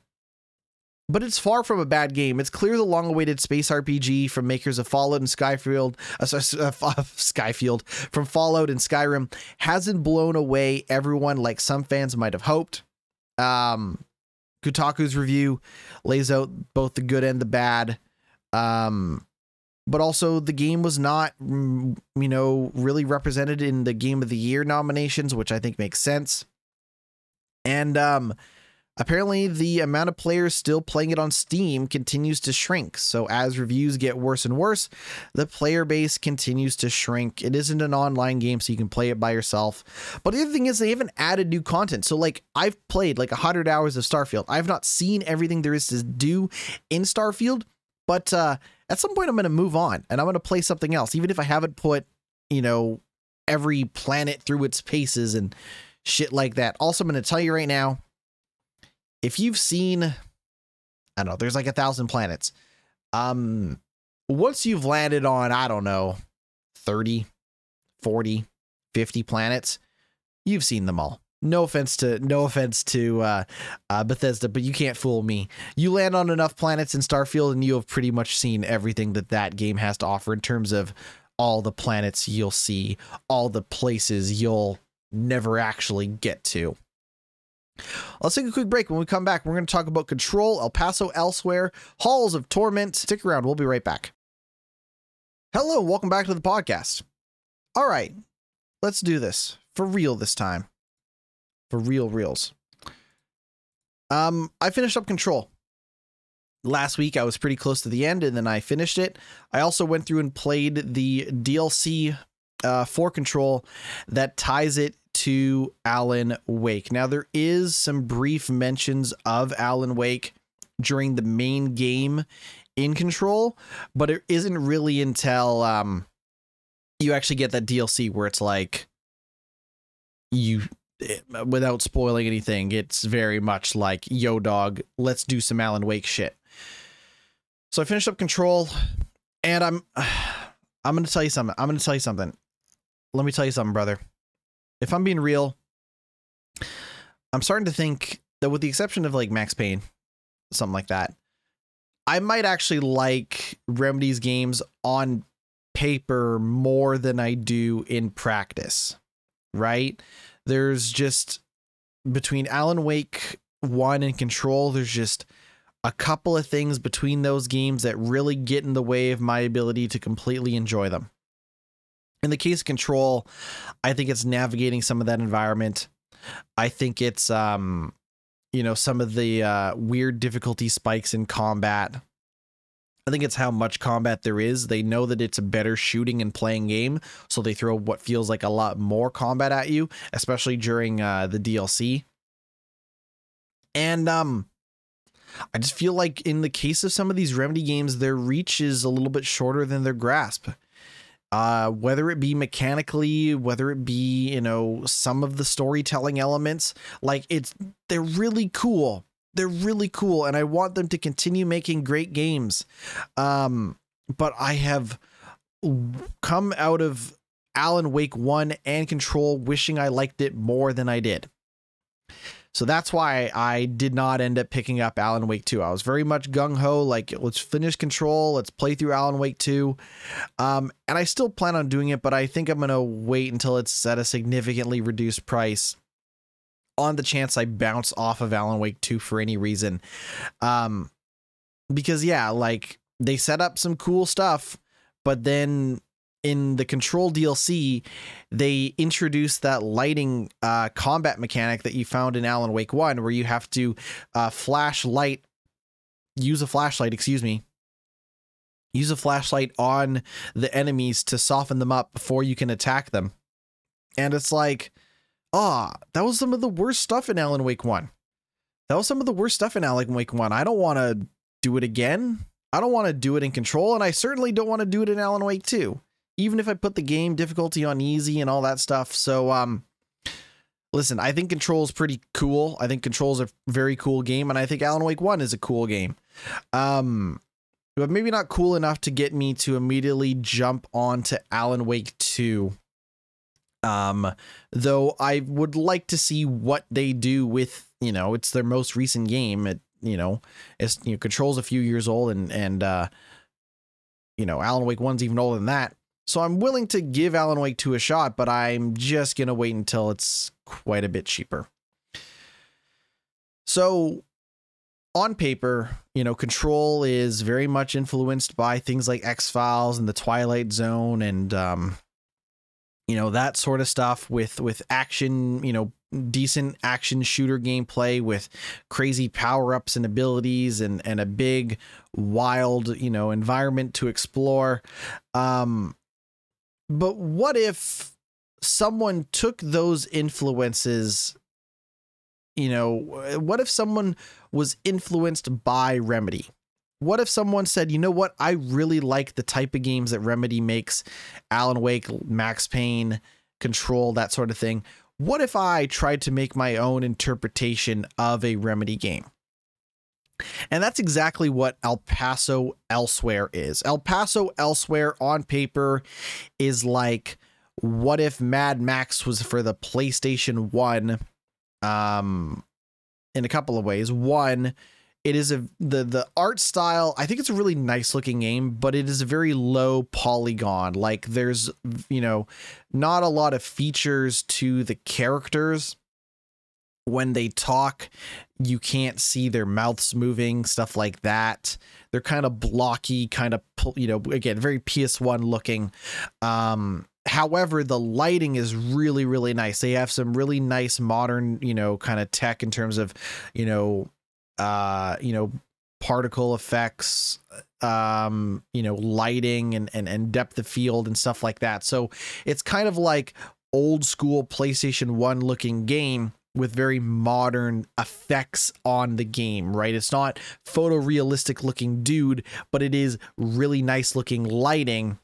but it's far from a bad game. It's clear the long-awaited space RPG from makers of Fallout and Skyfield, uh, uh, Skyfield from Fallout and Skyrim hasn't blown away everyone like some fans might have hoped. Um, Kotaku's review lays out both the good and the bad. Um, but also the game was not, mm, you know, really represented in the Game of the Year nominations, which I think makes sense. And um, apparently, the amount of players still playing it on Steam continues to shrink. So, as reviews get worse and worse, the player base continues to shrink. It isn't an online game, so you can play it by yourself. But the other thing is, they haven't added new content. So, like, I've played like 100 hours of Starfield. I've not seen everything there is to do in Starfield, but uh, at some point, I'm going to move on and I'm going to play something else, even if I haven't put, you know, every planet through its paces and shit like that. Also, I'm going to tell you right now if you've seen, I don't know, there's like a thousand planets. Um, once you've landed on, I don't know, 30, 40, 50 planets, you've seen them all. No offense to no offense to uh, uh, Bethesda, but you can't fool me. You land on enough planets in Starfield, and you have pretty much seen everything that that game has to offer in terms of all the planets you'll see, all the places you'll never actually get to. Let's take a quick break. When we come back, we're going to talk about Control, El Paso Elsewhere, Halls of Torment. Stick around. We'll be right back. Hello, welcome back to the podcast. All right, let's do this for real this time. For real reals. Um, I finished up Control. Last week I was pretty close to the end and then I finished it. I also went through and played the DLC uh, for Control that ties it to Alan Wake. Now, there is some brief mentions of Alan Wake during the main game in Control, but it isn't really until um, you actually get that DLC where it's like you eh, without spoiling anything, it's very much like, yo, dog, let's do some Alan Wake shit. So I finished up Control, and I'm I'm gonna tell you something. I'm gonna tell you something. Let me tell you something, brother if I'm being real, I'm starting to think that with the exception of like Max Payne, something like that, I might actually like Remedy's games on paper more than I do in practice. Right? There's just between Alan Wake 1 and Control, there's just a couple of things between those games that really get in the way of my ability to completely enjoy them. In the case of control, I think it's navigating some of that environment. I think it's um you know some of the uh, weird difficulty spikes in combat. I think it's how much combat there is. They know that it's a better shooting and playing game, so they throw what feels like a lot more combat at you, especially during uh, the DLC. And um, I just feel like in the case of some of these Remedy games, their reach is a little bit shorter than their grasp uh, whether it be mechanically, whether it be, you know, some of the storytelling elements, like it's, they're really cool. They're really cool. And I want them to continue making great games. Um, but I have come out of Alan Wake 1 and Control wishing I liked it more than I did. So that's why I did not end up picking up Alan Wake 2. I was very much gung ho, like, let's finish Control, let's play through Alan Wake 2. Um, and I still plan on doing it, but I think I'm going to wait until it's at a significantly reduced price on the chance I bounce off of Alan Wake 2 for any reason. Um, because, yeah, like, they set up some cool stuff, but then in the control DLC, they introduced that lighting uh, combat mechanic that you found in Alan Wake 1, where you have to uh, flash light, use a flashlight, excuse me, use a flashlight on the enemies to soften them up before you can attack them. And it's like, ah, oh, that was some of the worst stuff in Alan Wake 1. That was some of the worst stuff in Alan Wake 1. I don't want to do it again. I don't want to do it in control, and I certainly don't want to do it in Alan Wake 2 even if I put the game difficulty on easy and all that stuff. So, um, listen, I think Control is pretty cool. I think Control is a very cool game, and I think Alan Wake 1 is a cool game. Um, but maybe not cool enough to get me to immediately jump on to Alan Wake 2. Um, though I would like to see what they do with, you know, it's their most recent game. It, you know, it's, you know, Control's a few years old and, and, uh, you know, Alan Wake 1's even older than that. So I'm willing to give Alan Wake 2 a shot, but I'm just going to wait until it's quite a bit cheaper. So on paper, you know, Control is very much influenced by things like X Files and the Twilight Zone and um, you know that sort of stuff with with action you know decent action shooter gameplay with crazy power-ups and abilities and and a big wild you know environment to explore um but what if someone took those influences you know what if someone was influenced by remedy what if someone said, you know what, I really like the type of games that Remedy makes, Alan Wake, Max Payne, Control, that sort of thing. What if I tried to make my own interpretation of a Remedy game? And that's exactly what El Paso Elsewhere is. El Paso Elsewhere on paper is like what if Mad Max was for the PlayStation 1 um in a couple of ways. One, it is a the the art style i think it's a really nice looking game but it is a very low polygon like there's you know not a lot of features to the characters when they talk you can't see their mouths moving stuff like that. They're kind of blocky kind of you know again very ps1 looking. Um however the lighting is really really nice. They have some really nice modern you know kind of tech in terms of you know uh, you know, particle effects, um, you know, lighting and, and, and depth of field and stuff like that. So it's kind of like old school PlayStation 1 looking game with very modern effects on the game, right? It's not photorealistic looking dude, but it is really nice looking lighting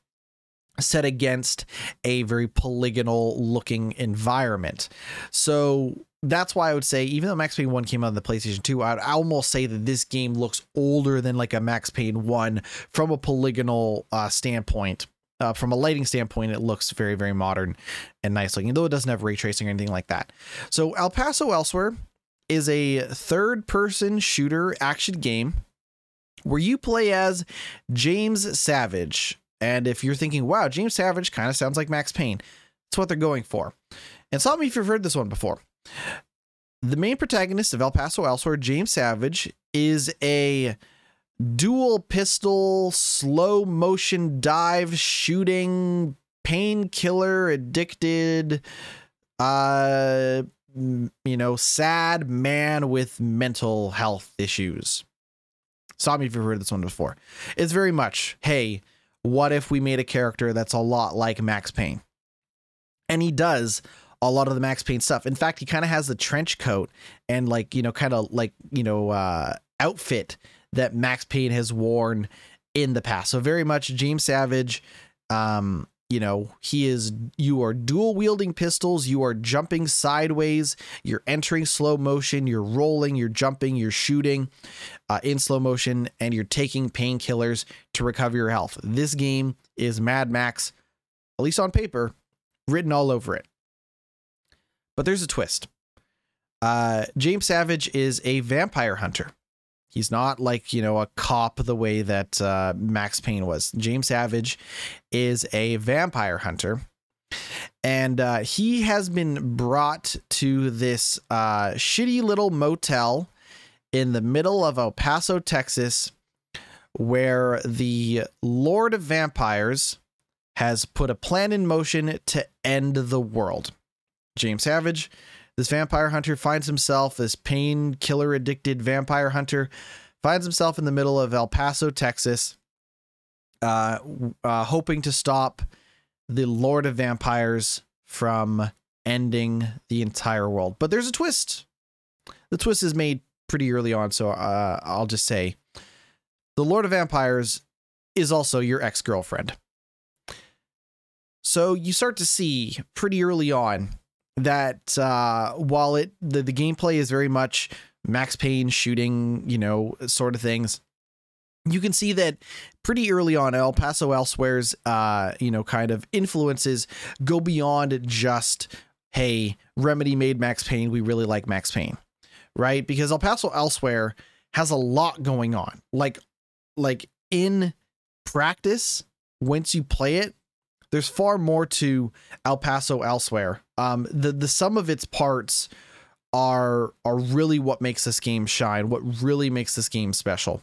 set against a very polygonal looking environment. So that's why I would say, even though Max Payne 1 came out on the PlayStation 2, I'd almost say that this game looks older than like a Max Payne 1 from a polygonal uh, standpoint. Uh, from a lighting standpoint, it looks very, very modern and nice looking, though it doesn't have ray tracing or anything like that. So, El Paso Elsewhere is a third person shooter action game where you play as James Savage. And if you're thinking, wow, James Savage kind of sounds like Max Payne, that's what they're going for. And some of you have heard this one before. The main protagonist of El Paso Elsewhere, James Savage, is a dual pistol, slow motion dive shooting, painkiller addicted, uh, you know, sad man with mental health issues. Saw me if you have heard this one before. It's very much, hey, what if we made a character that's a lot like Max Payne? And he does a lot of the Max Payne stuff. In fact, he kind of has the trench coat and like, you know, kind of like, you know, uh, outfit that Max Payne has worn in the past. So very much James Savage, um, you know, he is you are dual wielding pistols, you are jumping sideways, you're entering slow motion, you're rolling, you're jumping, you're shooting uh, in slow motion, and you're taking painkillers to recover your health. This game is Mad Max, at least on paper, written all over it. But there's a twist. Uh, James Savage is a vampire hunter. He's not like, you know, a cop the way that uh, Max Payne was. James Savage is a vampire hunter. And uh, he has been brought to this uh, shitty little motel in the middle of El Paso, Texas, where the Lord of Vampires has put a plan in motion to end the world. James Savage. This vampire hunter finds himself, this painkiller addicted vampire hunter, finds himself in the middle of El Paso, Texas, uh, uh, hoping to stop the Lord of Vampires from ending the entire world. But there's a twist. The twist is made pretty early on, so uh, I'll just say the Lord of Vampires is also your ex girlfriend. So you start to see pretty early on that uh, while it the, the gameplay is very much Max Payne shooting, you know, sort of things, you can see that pretty early on El Paso Elsewhere's uh, you know, kind of influences go beyond just, hey, Remedy made Max Payne, we really like Max Payne. Right? Because El Paso Elsewhere has a lot going on. Like like in practice, once you play it, there's far more to El Paso elsewhere. Um, the the sum of its parts are are really what makes this game shine, what really makes this game special.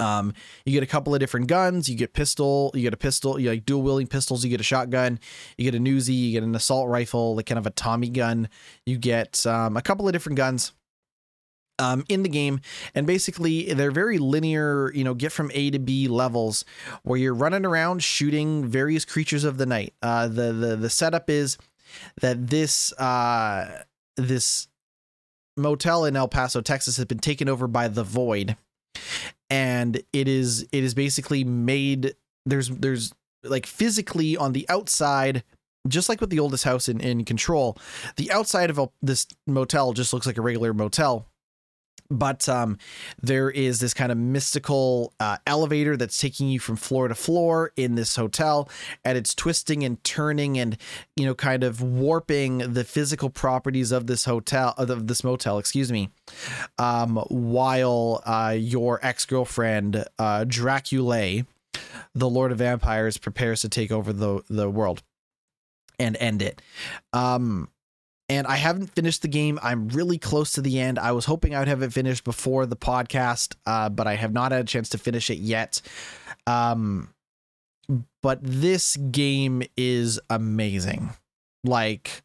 Um, you get a couple of different guns. You get pistol. You get a pistol. You like dual wielding pistols. You get a shotgun. You get a Uzi. You get an assault rifle, like kind of a Tommy gun. You get um, a couple of different guns um, in the game, and basically they're very linear. You know, get from A to B levels where you're running around shooting various creatures of the night. Uh, the the the setup is that this uh, this motel in El Paso, Texas, has been taken over by the Void and it is it is basically made there's there's like physically on the outside just like with the oldest house in, in control the outside of a, this motel just looks like a regular motel but um, there is this kind of mystical uh, elevator that's taking you from floor to floor in this hotel and it's twisting and turning and you know kind of warping the physical properties of this hotel of this motel excuse me um, while uh, your ex-girlfriend uh, dracula the lord of vampires prepares to take over the the world and end it. Um and I haven't finished the game. I'm really close to the end. I was hoping I would have it finished before the podcast, uh, but I have not had a chance to finish it yet. Um, but this game is amazing. Like,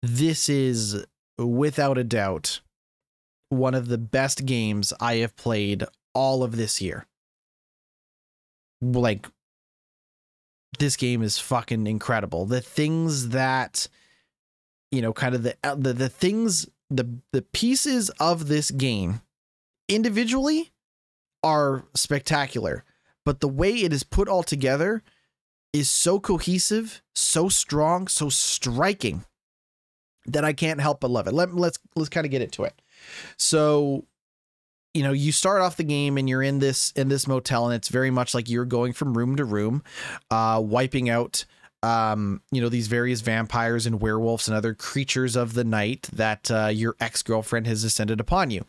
this is without a doubt one of the best games I have played all of this year. Like, this game is fucking incredible. The things that you know kind of the uh, the, the things the the pieces of this game individually are spectacular but the way it is put all together is so cohesive so strong so striking that I can't help but love it. Let, let's let's kind of get into it. So, you know, you start off the game and you're in this in this motel, and it's very much like you're going from room to room, uh, wiping out um, you know, these various vampires and werewolves and other creatures of the night that uh, your ex girlfriend has ascended upon you.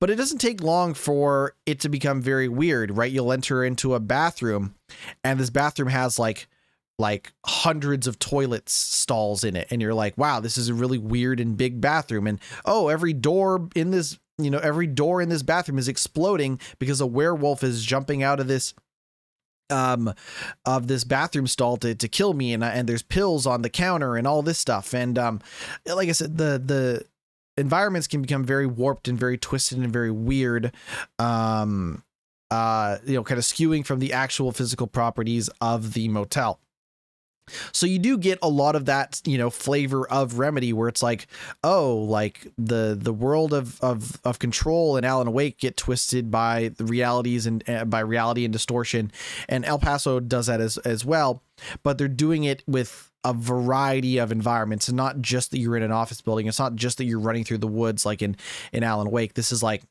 But it doesn't take long for it to become very weird, right? You'll enter into a bathroom, and this bathroom has like like hundreds of toilets stalls in it and you're like wow this is a really weird and big bathroom and oh every door in this you know every door in this bathroom is exploding because a werewolf is jumping out of this um of this bathroom stall to, to kill me and and there's pills on the counter and all this stuff. And um like I said the the environments can become very warped and very twisted and very weird um uh you know kind of skewing from the actual physical properties of the motel so you do get a lot of that, you know, flavor of Remedy where it's like, oh, like the the world of of of control and Alan Wake get twisted by the realities and uh, by reality and distortion, and El Paso does that as as well, but they're doing it with a variety of environments and not just that you're in an office building. It's not just that you're running through the woods like in in Alan Wake. This is like,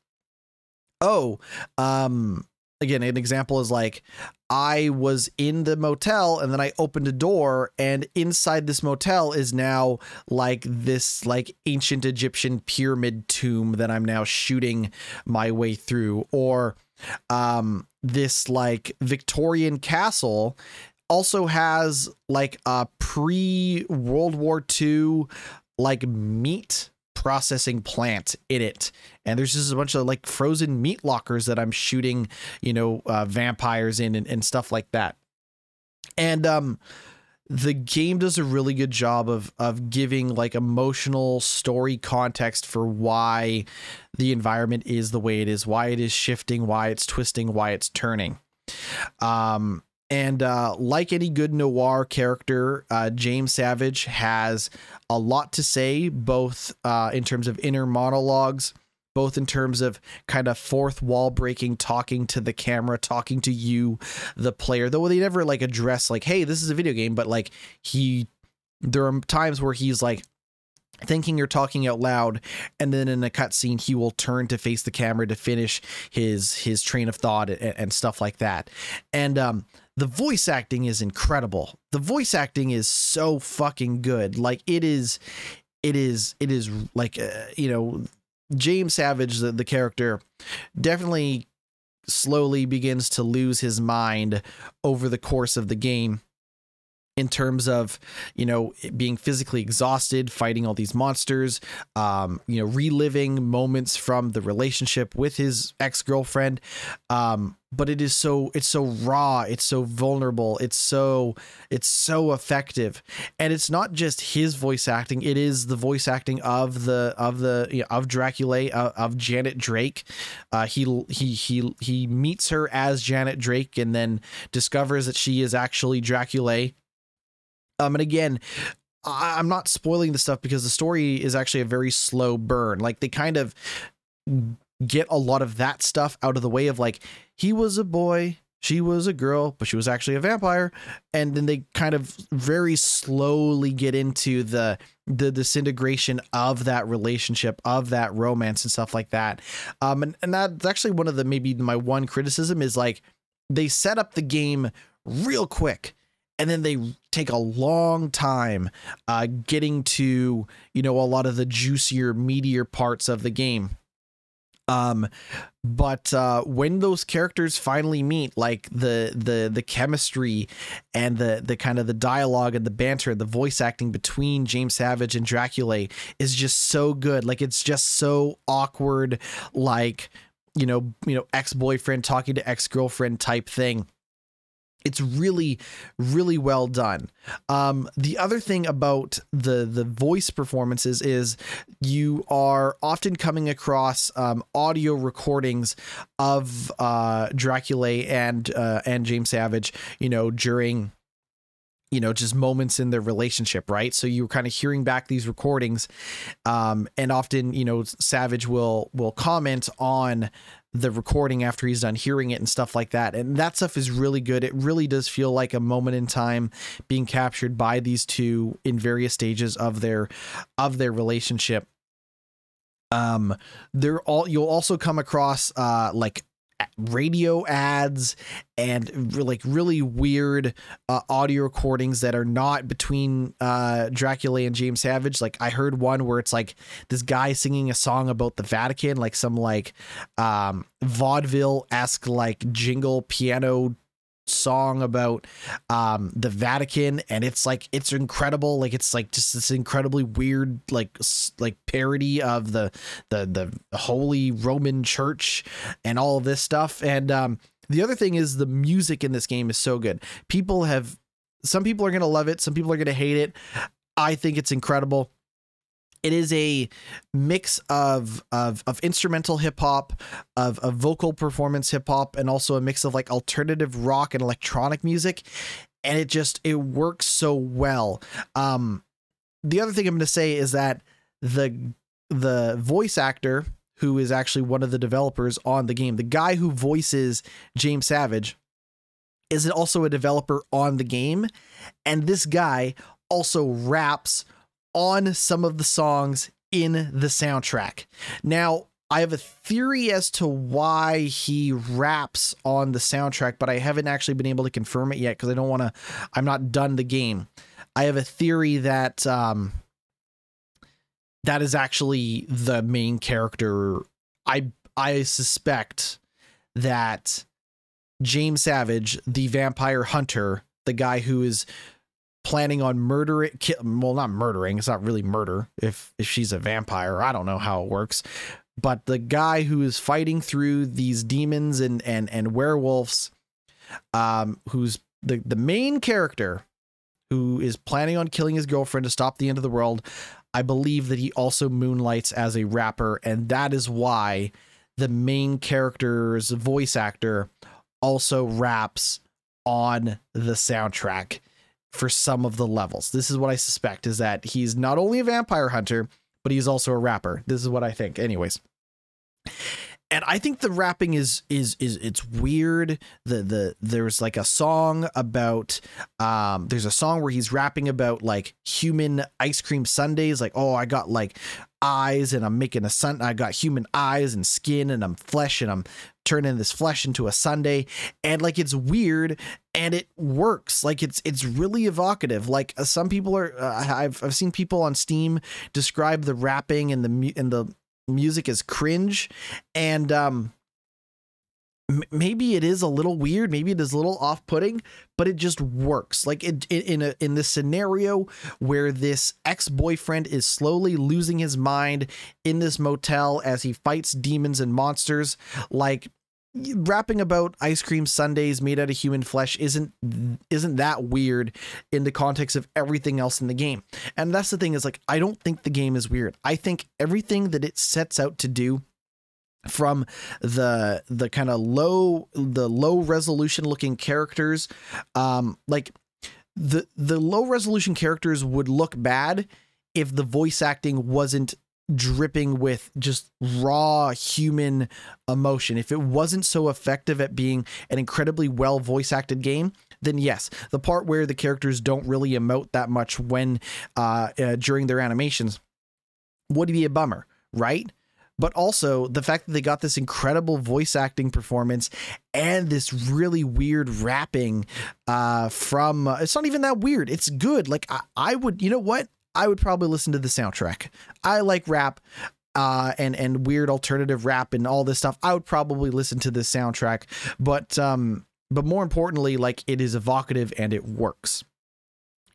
oh, um, again an example is like i was in the motel and then i opened a door and inside this motel is now like this like ancient egyptian pyramid tomb that i'm now shooting my way through. Or um this like victorian castle also has like a pre world war ii like meat processing plant in it. And there's just a bunch of like frozen meat lockers that i'm shooting you know uh, vampires in and, and stuff like that. And um the game does a really good job of of giving like emotional story context for why the environment is the way it is why it is shifting why it's twisting why it's turning. Um and uh, like any good noir character, uh, James Savage has a lot to say, both uh, in terms of inner monologues, both in terms of kind of fourth wall breaking, talking to the camera, talking to you, the player. Though they never like address like, "Hey, this is a video game," but like he, there are times where he's like, thinking you're talking out loud and then in a cutscene he will turn to face the camera to finish his his train of thought and, and stuff like that and um the voice acting is incredible. The voice acting is so fucking good. Like it is, it is, it is like uh, you know, James Savage, the, the character, definitely slowly begins to lose his mind over the course of the game in terms of you know being physically exhausted fighting all these monsters um you know reliving moments from the relationship with his ex-girlfriend. Um but it is so it's so raw it's so vulnerable it's so it's so effective. And it's not just his voice acting it is the voice acting of the of the you know, of Dracula uh, of Janet Drake. Uh he he he he meets her as Janet Drake and then discovers that she is actually Dracula um, and again, I, I'm not spoiling the stuff because the story is actually a very slow burn. Like they kind of get a lot of that stuff out of the way of like he was a boy she was a girl but she was actually a vampire. And then they kind of very slowly get into the the disintegration of that relationship of that romance and stuff like that. Um and, and that's actually one of the maybe my one criticism is like they set up the game real quick and then they take a long time uh, getting to you know a lot of the juicier meatier parts of the game. Um but uh when those characters finally meet like the the the chemistry and the the kind of the dialogue and the banter the voice acting between James Savage and Dracula is just so good. Like it's just so awkward like you know you know ex-boyfriend talking to ex-girlfriend type thing it's really really well done. Um, the other thing about the the voice performances is you are often coming across um, audio recordings of uh, dracula and uh, and james savage you know during you know just moments in their relationship right? So you're kind of hearing back these recordings um, and often you know savage will will comment on the recording after he's done hearing it and stuff like that. And that stuff is really good. It really does feel like a moment in time being captured by these two in various stages of their of their relationship. Um there all you'll also come across uh like radio ads and like really weird uh, audio recordings that are not between uh, Dracula and James Savage. Like I heard one where it's like this guy singing a song about the Vatican, like some like um, vaudeville esque like jingle piano song about um the Vatican and it's like it's incredible. Like it's like just this incredibly weird like like parody of the the the holy Roman church and all of this stuff. And um the other thing is the music in this game is so good. People have some people are to love it some people are to hate it. I think it's incredible it is a mix of of of instrumental hip hop, of vocal performance hip hop, and also a mix of like alternative rock and electronic music, and it just it works so well. Um, the other thing I'm going to say is that the the voice actor who is actually one of the developers on the game, the guy who voices James Savage, is also a developer on the game, and this guy also raps on some of the songs in the soundtrack. Now, I have a theory as to why he raps on the soundtrack, but I haven't actually been able to confirm it yet because I don't want to. I'm not done the game. I have a theory that um, that is actually the main character. I I suspect that James Savage, the vampire hunter, the guy who is planning on murdering well not murdering it's not really murder if if she's a vampire i don't know how it works but the guy who is fighting through these demons and and and werewolves um who's the the main character who is planning on killing his girlfriend to stop the end of the world i believe that he also moonlights as a rapper and that is why the main character's voice actor also raps on the soundtrack for some of the levels. This is what I suspect is that he's not only a vampire hunter, but he's also a rapper. This is what I think. Anyways. And I think the rapping is is is it's weird. The the there's like a song about um there's a song where he's rapping about like human ice cream sundaes like oh I got like eyes and I'm making a sun I got human eyes and skin and I'm flesh and I'm turning this flesh into a sundae. and like it's weird and it works. Like it's it's really evocative. Like uh, some people are uh, I've I've seen people on Steam describe the rapping and the and the music as cringe. And um maybe it is a little weird maybe it is a little off-putting but it just works. Like it, in a in this scenario where this ex-boyfriend is slowly losing his mind in this motel as he fights demons and monsters like rapping about ice cream sundaes made out of human flesh isn't isn't that weird in the context of everything else in the game. And that's the thing is like i don't think the game is weird. I think everything that it sets out to do from the the kind of low the low resolution looking characters um like the the low resolution characters would look bad if the voice acting wasn't dripping with just raw human emotion. If it wasn't so effective at being an incredibly well voice acted game then yes the part where the characters don't really emote that much when uh, uh during their animations would be a bummer right but also the fact that they got this incredible voice acting performance and this really weird rapping uh, from uh, it's not even that weird. It's good. Like I, I would you know what? I would probably listen to the soundtrack. I like rap uh, and and weird alternative rap and all this stuff. I would probably listen to this soundtrack but um but more importantly like it is evocative and it works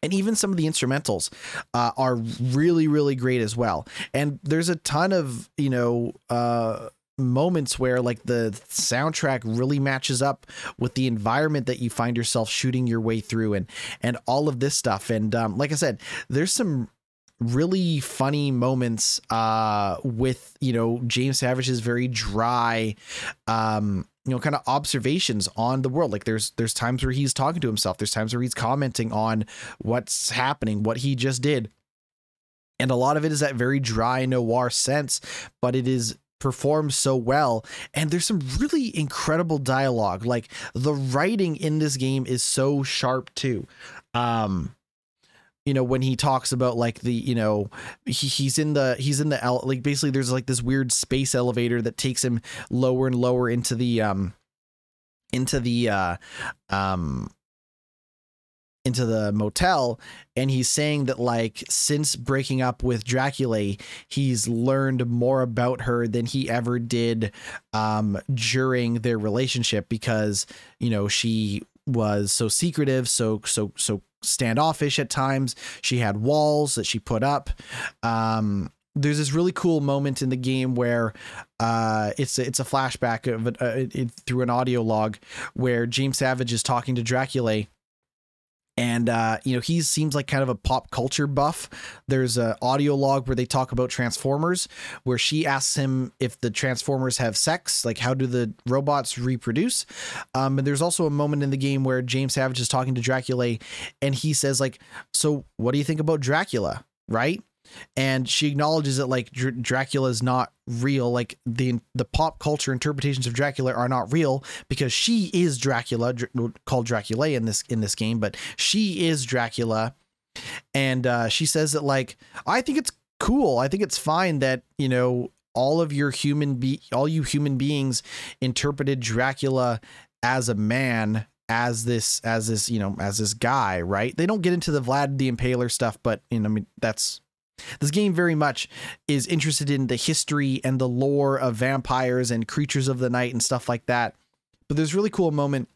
and even some of the instrumentals uh, are really really great as well. And there's a ton of you know uh, moments where like the soundtrack really matches up with the environment that you find yourself shooting your way through and and all of this stuff. And um, like i said there's some really funny moments uh with you know James Savage's very dry um you know kind of observations on the world. Like there's there's times where he's talking to himself. There's times where he's commenting on what's happening what he just did. And a lot of it is that very dry noir sense but it is performed so well. And there's some really incredible dialogue. Like the writing in this game is so sharp too. Um you know when he talks about like the you know he, he's in the he's in the like basically there's like this weird space elevator that takes him lower and lower into the um into the uh um into the motel. And he's saying that like since breaking up with Dracula he's learned more about her than he ever did um during their relationship because you know she was so secretive so so so standoffish at times. She had walls that she put up. Um, there's this really cool moment in the game where uh, it's a, it's a flashback of it, uh, it, through an audio log where James Savage is talking to Dracula and uh, you know he seems like kind of a pop culture buff. There's a audio log where they talk about Transformers, where she asks him if the Transformers have sex, like how do the robots reproduce. Um, and there's also a moment in the game where James Savage is talking to Dracula, and he says like, "So what do you think about Dracula?" Right? And she acknowledges that like Dr- Dracula is not real. Like the the pop culture interpretations of Dracula are not real because she is Dracula Dr- called Dracula in this in this game but she is Dracula. And uh, she says that like I think it's cool. I think it's fine that you know all of your human be all you human beings interpreted Dracula as a man as this as this you know as this guy right? They don't get into the Vlad the Impaler stuff but you know I mean that's this game very much is interested in the history and the lore of vampires and creatures of the night and stuff like that. But there's really cool moment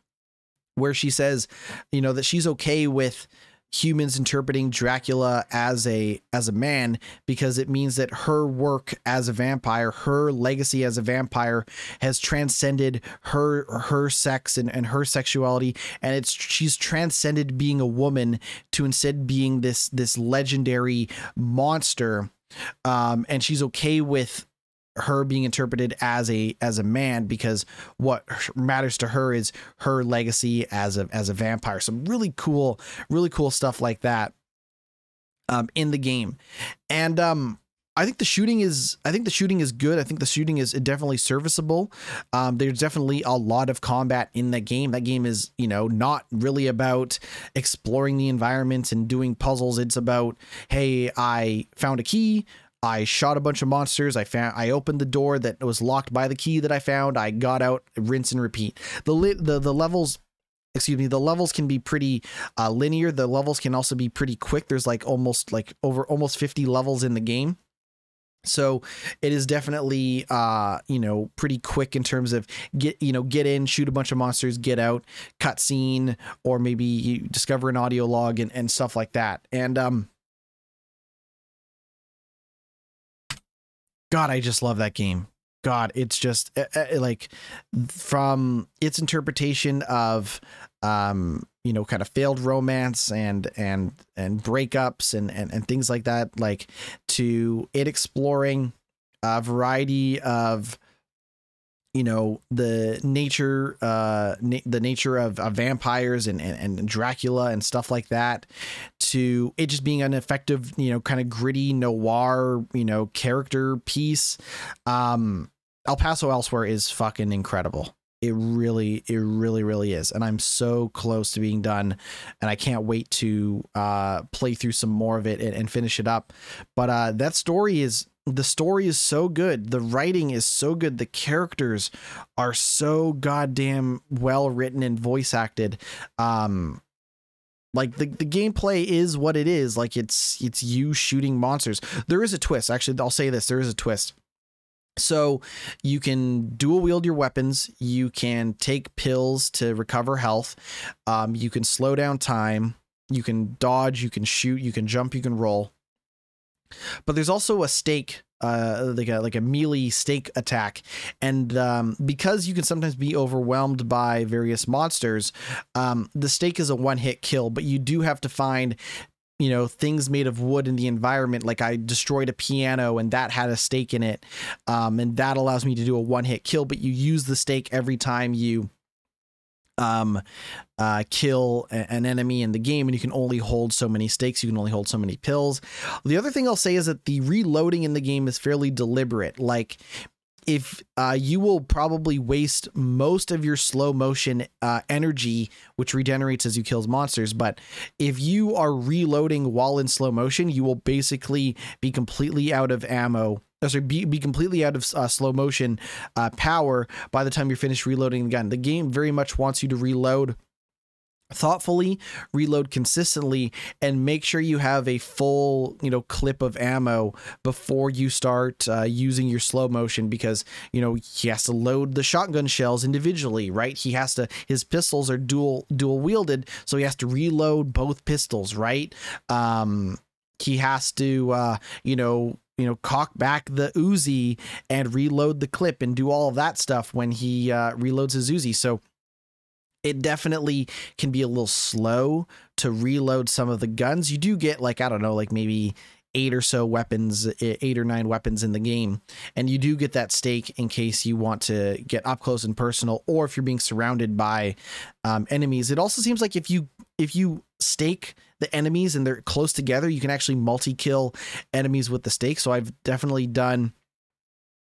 where she says, you know, that she's okay with humans interpreting Dracula as a as a man because it means that her work as a vampire, her legacy as a vampire has transcended her her sex and, and her sexuality. And it's she's transcended being a woman to instead being this this legendary monster. Um and she's okay with her being interpreted as a as a man because what matters to her is her legacy as a as a vampire. Some really cool, really cool stuff like that um, in the game, and um, I think the shooting is I think the shooting is good. I think the shooting is definitely serviceable. Um, there's definitely a lot of combat in that game. That game is you know not really about exploring the environment and doing puzzles. It's about hey, I found a key. I shot a bunch of monsters. I found I opened the door that was locked by the key that I found. I got out, rinse and repeat. The the the levels excuse me the levels can be pretty uh, linear the levels can also be pretty quick there's like almost like over almost 50 levels in the game so it is definitely uh you know pretty quick in terms of get you know get in shoot a bunch of monsters get out cutscene or maybe you discover an audio log and, and stuff like that and um god i just love that game. God it's just uh, uh, like from its interpretation of um you know kind of failed romance and and and breakups and and, and things like that like to it exploring a variety of you know the nature uh na- the nature of, of vampires and, and and dracula and stuff like that to it just being an effective you know kind of gritty noir you know character piece. Um el paso elsewhere is fucking incredible it really it really really is. And i'm so close to being done and i can't wait to uh play through some more of it and, and finish it up. But uh that story is the story is so good. The writing is so good. The characters are so goddamn well written and voice acted. Um like the, the gameplay is what it is. Like it's it's you shooting monsters. There is a twist. Actually i'll say this. There is a twist so you can dual wield your weapons. You can take pills to recover health. Um, you can slow down time. You can dodge. You can shoot. You can jump. You can roll. But there's also a stake, uh, like a like a melee stake attack, and um, because you can sometimes be overwhelmed by various monsters, um, the stake is a one hit kill. But you do have to find you know things made of wood in the environment like i destroyed a piano and that had a stake in it um, and that allows me to do a one hit kill but you use the stake every time you um uh kill an enemy in the game and you can only hold so many stakes you can only hold so many pills. The other thing i'll say is that the reloading in the game is fairly deliberate like if uh, you will probably waste most of your slow motion uh, energy, which regenerates as you kill monsters. But if you are reloading while in slow motion, you will basically be completely out of ammo. uh, Sorry, be, be completely out of uh, slow motion uh, power by the time you're finished reloading the gun. The game very much wants you to reload thoughtfully reload consistently and make sure you have a full you know clip of ammo before you start uh, using your slow motion because you know he has to load the shotgun shells individually right? He has to his pistols are dual dual wielded so he has to reload both pistols right? Um he has to uh you know you know cock back the Uzi and reload the clip and do all of that stuff when he uh, reloads his Uzi. So it definitely can be a little slow to reload some of the guns. You do get like I don't know, like maybe eight or so weapons, eight or nine weapons in the game, and you do get that stake in case you want to get up close and personal, or if you're being surrounded by um, enemies. It also seems like if you if you stake the enemies and they're close together, you can actually multi kill enemies with the stake. So I've definitely done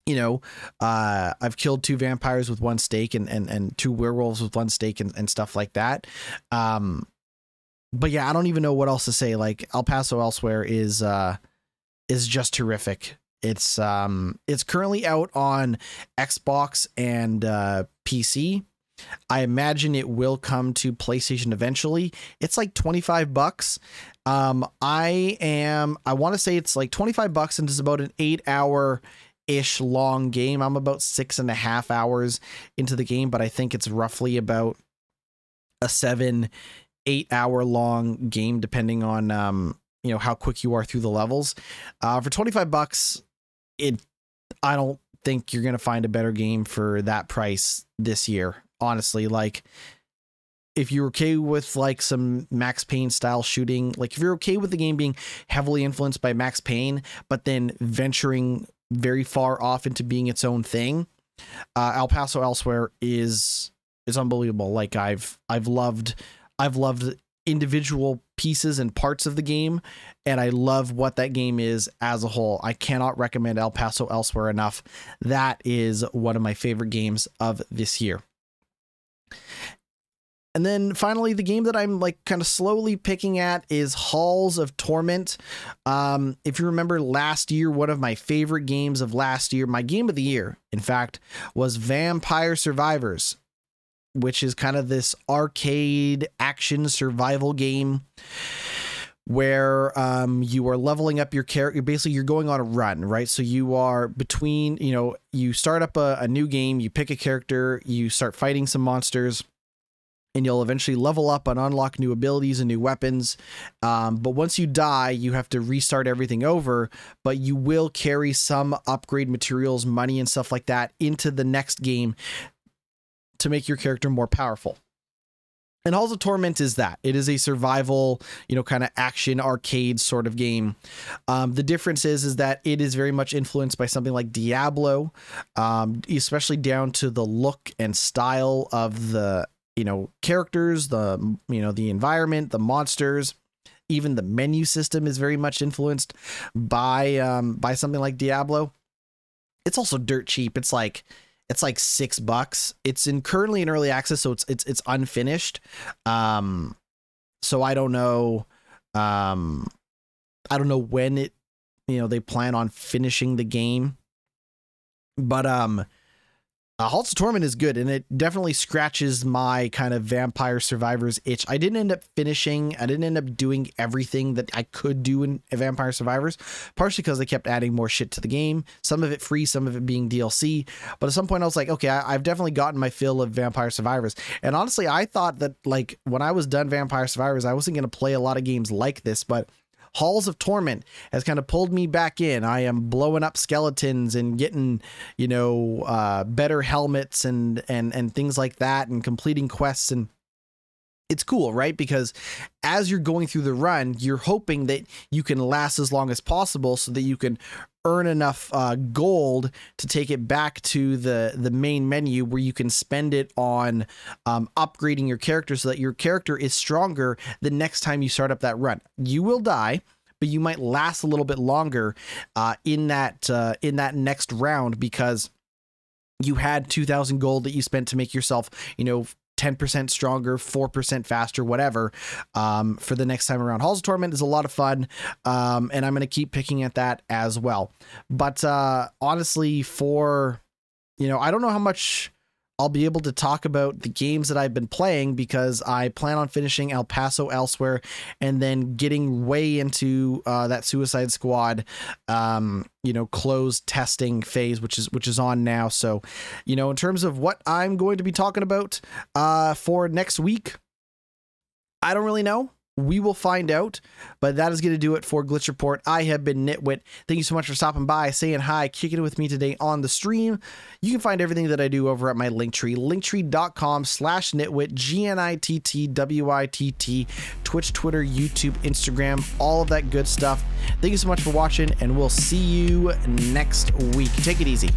you know, uh, I've killed two vampires with one stake and, and, and two werewolves with one stake and, and stuff like that. Um, but yeah, I don't even know what else to say. Like El Paso Elsewhere is, uh, is just terrific. It's, um, it's currently out on Xbox and, uh, PC. I imagine it will come to PlayStation eventually. It's like 25 bucks. Um, I am, I want to say it's like 25 bucks and it's about an eight hour ish long game. I'm about six and a half hours into the game, but I think it's roughly about a seven, eight hour long game, depending on um, you know, how quick you are through the levels. Uh, for 25 bucks, it I don't think you're gonna find a better game for that price this year. Honestly, like if you're okay with like some Max Payne style shooting, like if you're okay with the game being heavily influenced by Max Payne, but then venturing very far off into being its own thing. Uh, El Paso Elsewhere is is unbelievable. Like I've I've loved I've loved individual pieces and parts of the game, and I love what that game is as a whole. I cannot recommend El Paso Elsewhere enough. That is one of my favorite games of this year. And then finally, the game that I'm like kind of slowly picking at is Halls of Torment. Um, if you remember last year, one of my favorite games of last year, my game of the year, in fact, was Vampire Survivors, which is kind of this arcade action survival game where um, you are leveling up your character. Basically, you're going on a run, right? So you are between, you know, you start up a, a new game, you pick a character, you start fighting some monsters and you'll eventually level up and unlock new abilities and new weapons. Um, but once you die, you have to restart everything over. But you will carry some upgrade materials, money, and stuff like that into the next game to make your character more powerful. And Halls of Torment is that. It is a survival, you know, kind of action arcade sort of game. Um, the difference is, is that it is very much influenced by something like Diablo, um, especially down to the look and style of the, you know, characters, the, you know, the environment, the monsters. Even the menu system is very much influenced by um, by something like Diablo. It's also dirt cheap. It's like it's like six bucks. It's in currently in early access, so it's it's it's unfinished. Um, so I don't know. Um, I don't know when it, you know, they plan on finishing the game. But um, uh, Halls of Torment is good, and it definitely scratches my kind of Vampire Survivors itch. I didn't end up finishing. I didn't end up doing everything that I could do in Vampire Survivors, partially because they kept adding more shit to the game. Some of it free, some of it being DLC. But at some point, I was like, okay, I, I've definitely gotten my fill of Vampire Survivors. And honestly, I thought that like when I was done Vampire Survivors, I wasn't going to play a lot of games like this, but Halls of Torment has kind of pulled me back in. I am blowing up skeletons and getting, you know, uh, better helmets and and and things like that, and completing quests and it's cool, right? Because as you're going through the run, you're hoping that you can last as long as possible so that you can earn enough uh, gold to take it back to the the main menu where you can spend it on um, upgrading your character so that your character is stronger the next time you start up that run. You will die but you might last a little bit longer uh, in that uh, in that next round because you had 2000 gold that you spent to make yourself you know 10% stronger, 4% faster, whatever, um, for the next time around. Halls of Torment is a lot of fun, um, and I'm going to keep picking at that as well. But uh, honestly, for, you know, I don't know how much I'll be able to talk about the games that I've been playing because I plan on finishing El Paso elsewhere and then getting way into uh, that Suicide Squad, um, you know, closed testing phase, which is which is on now. So, you know, in terms of what I'm going to be talking about uh, for next week, I don't really know. We will find out, but that is going to do it for Glitch Report. I have been GnittWitt. Thank you so much for stopping by, saying hi, kicking it with me today on the stream. You can find everything that I do over at my Linktree, linktree.com slash gnittwitt, G-N-I-T-T-W-I-T-T, Twitch, Twitter, YouTube, Instagram, all of that good stuff. Thank you so much for watching, and we'll see you next week. Take it easy.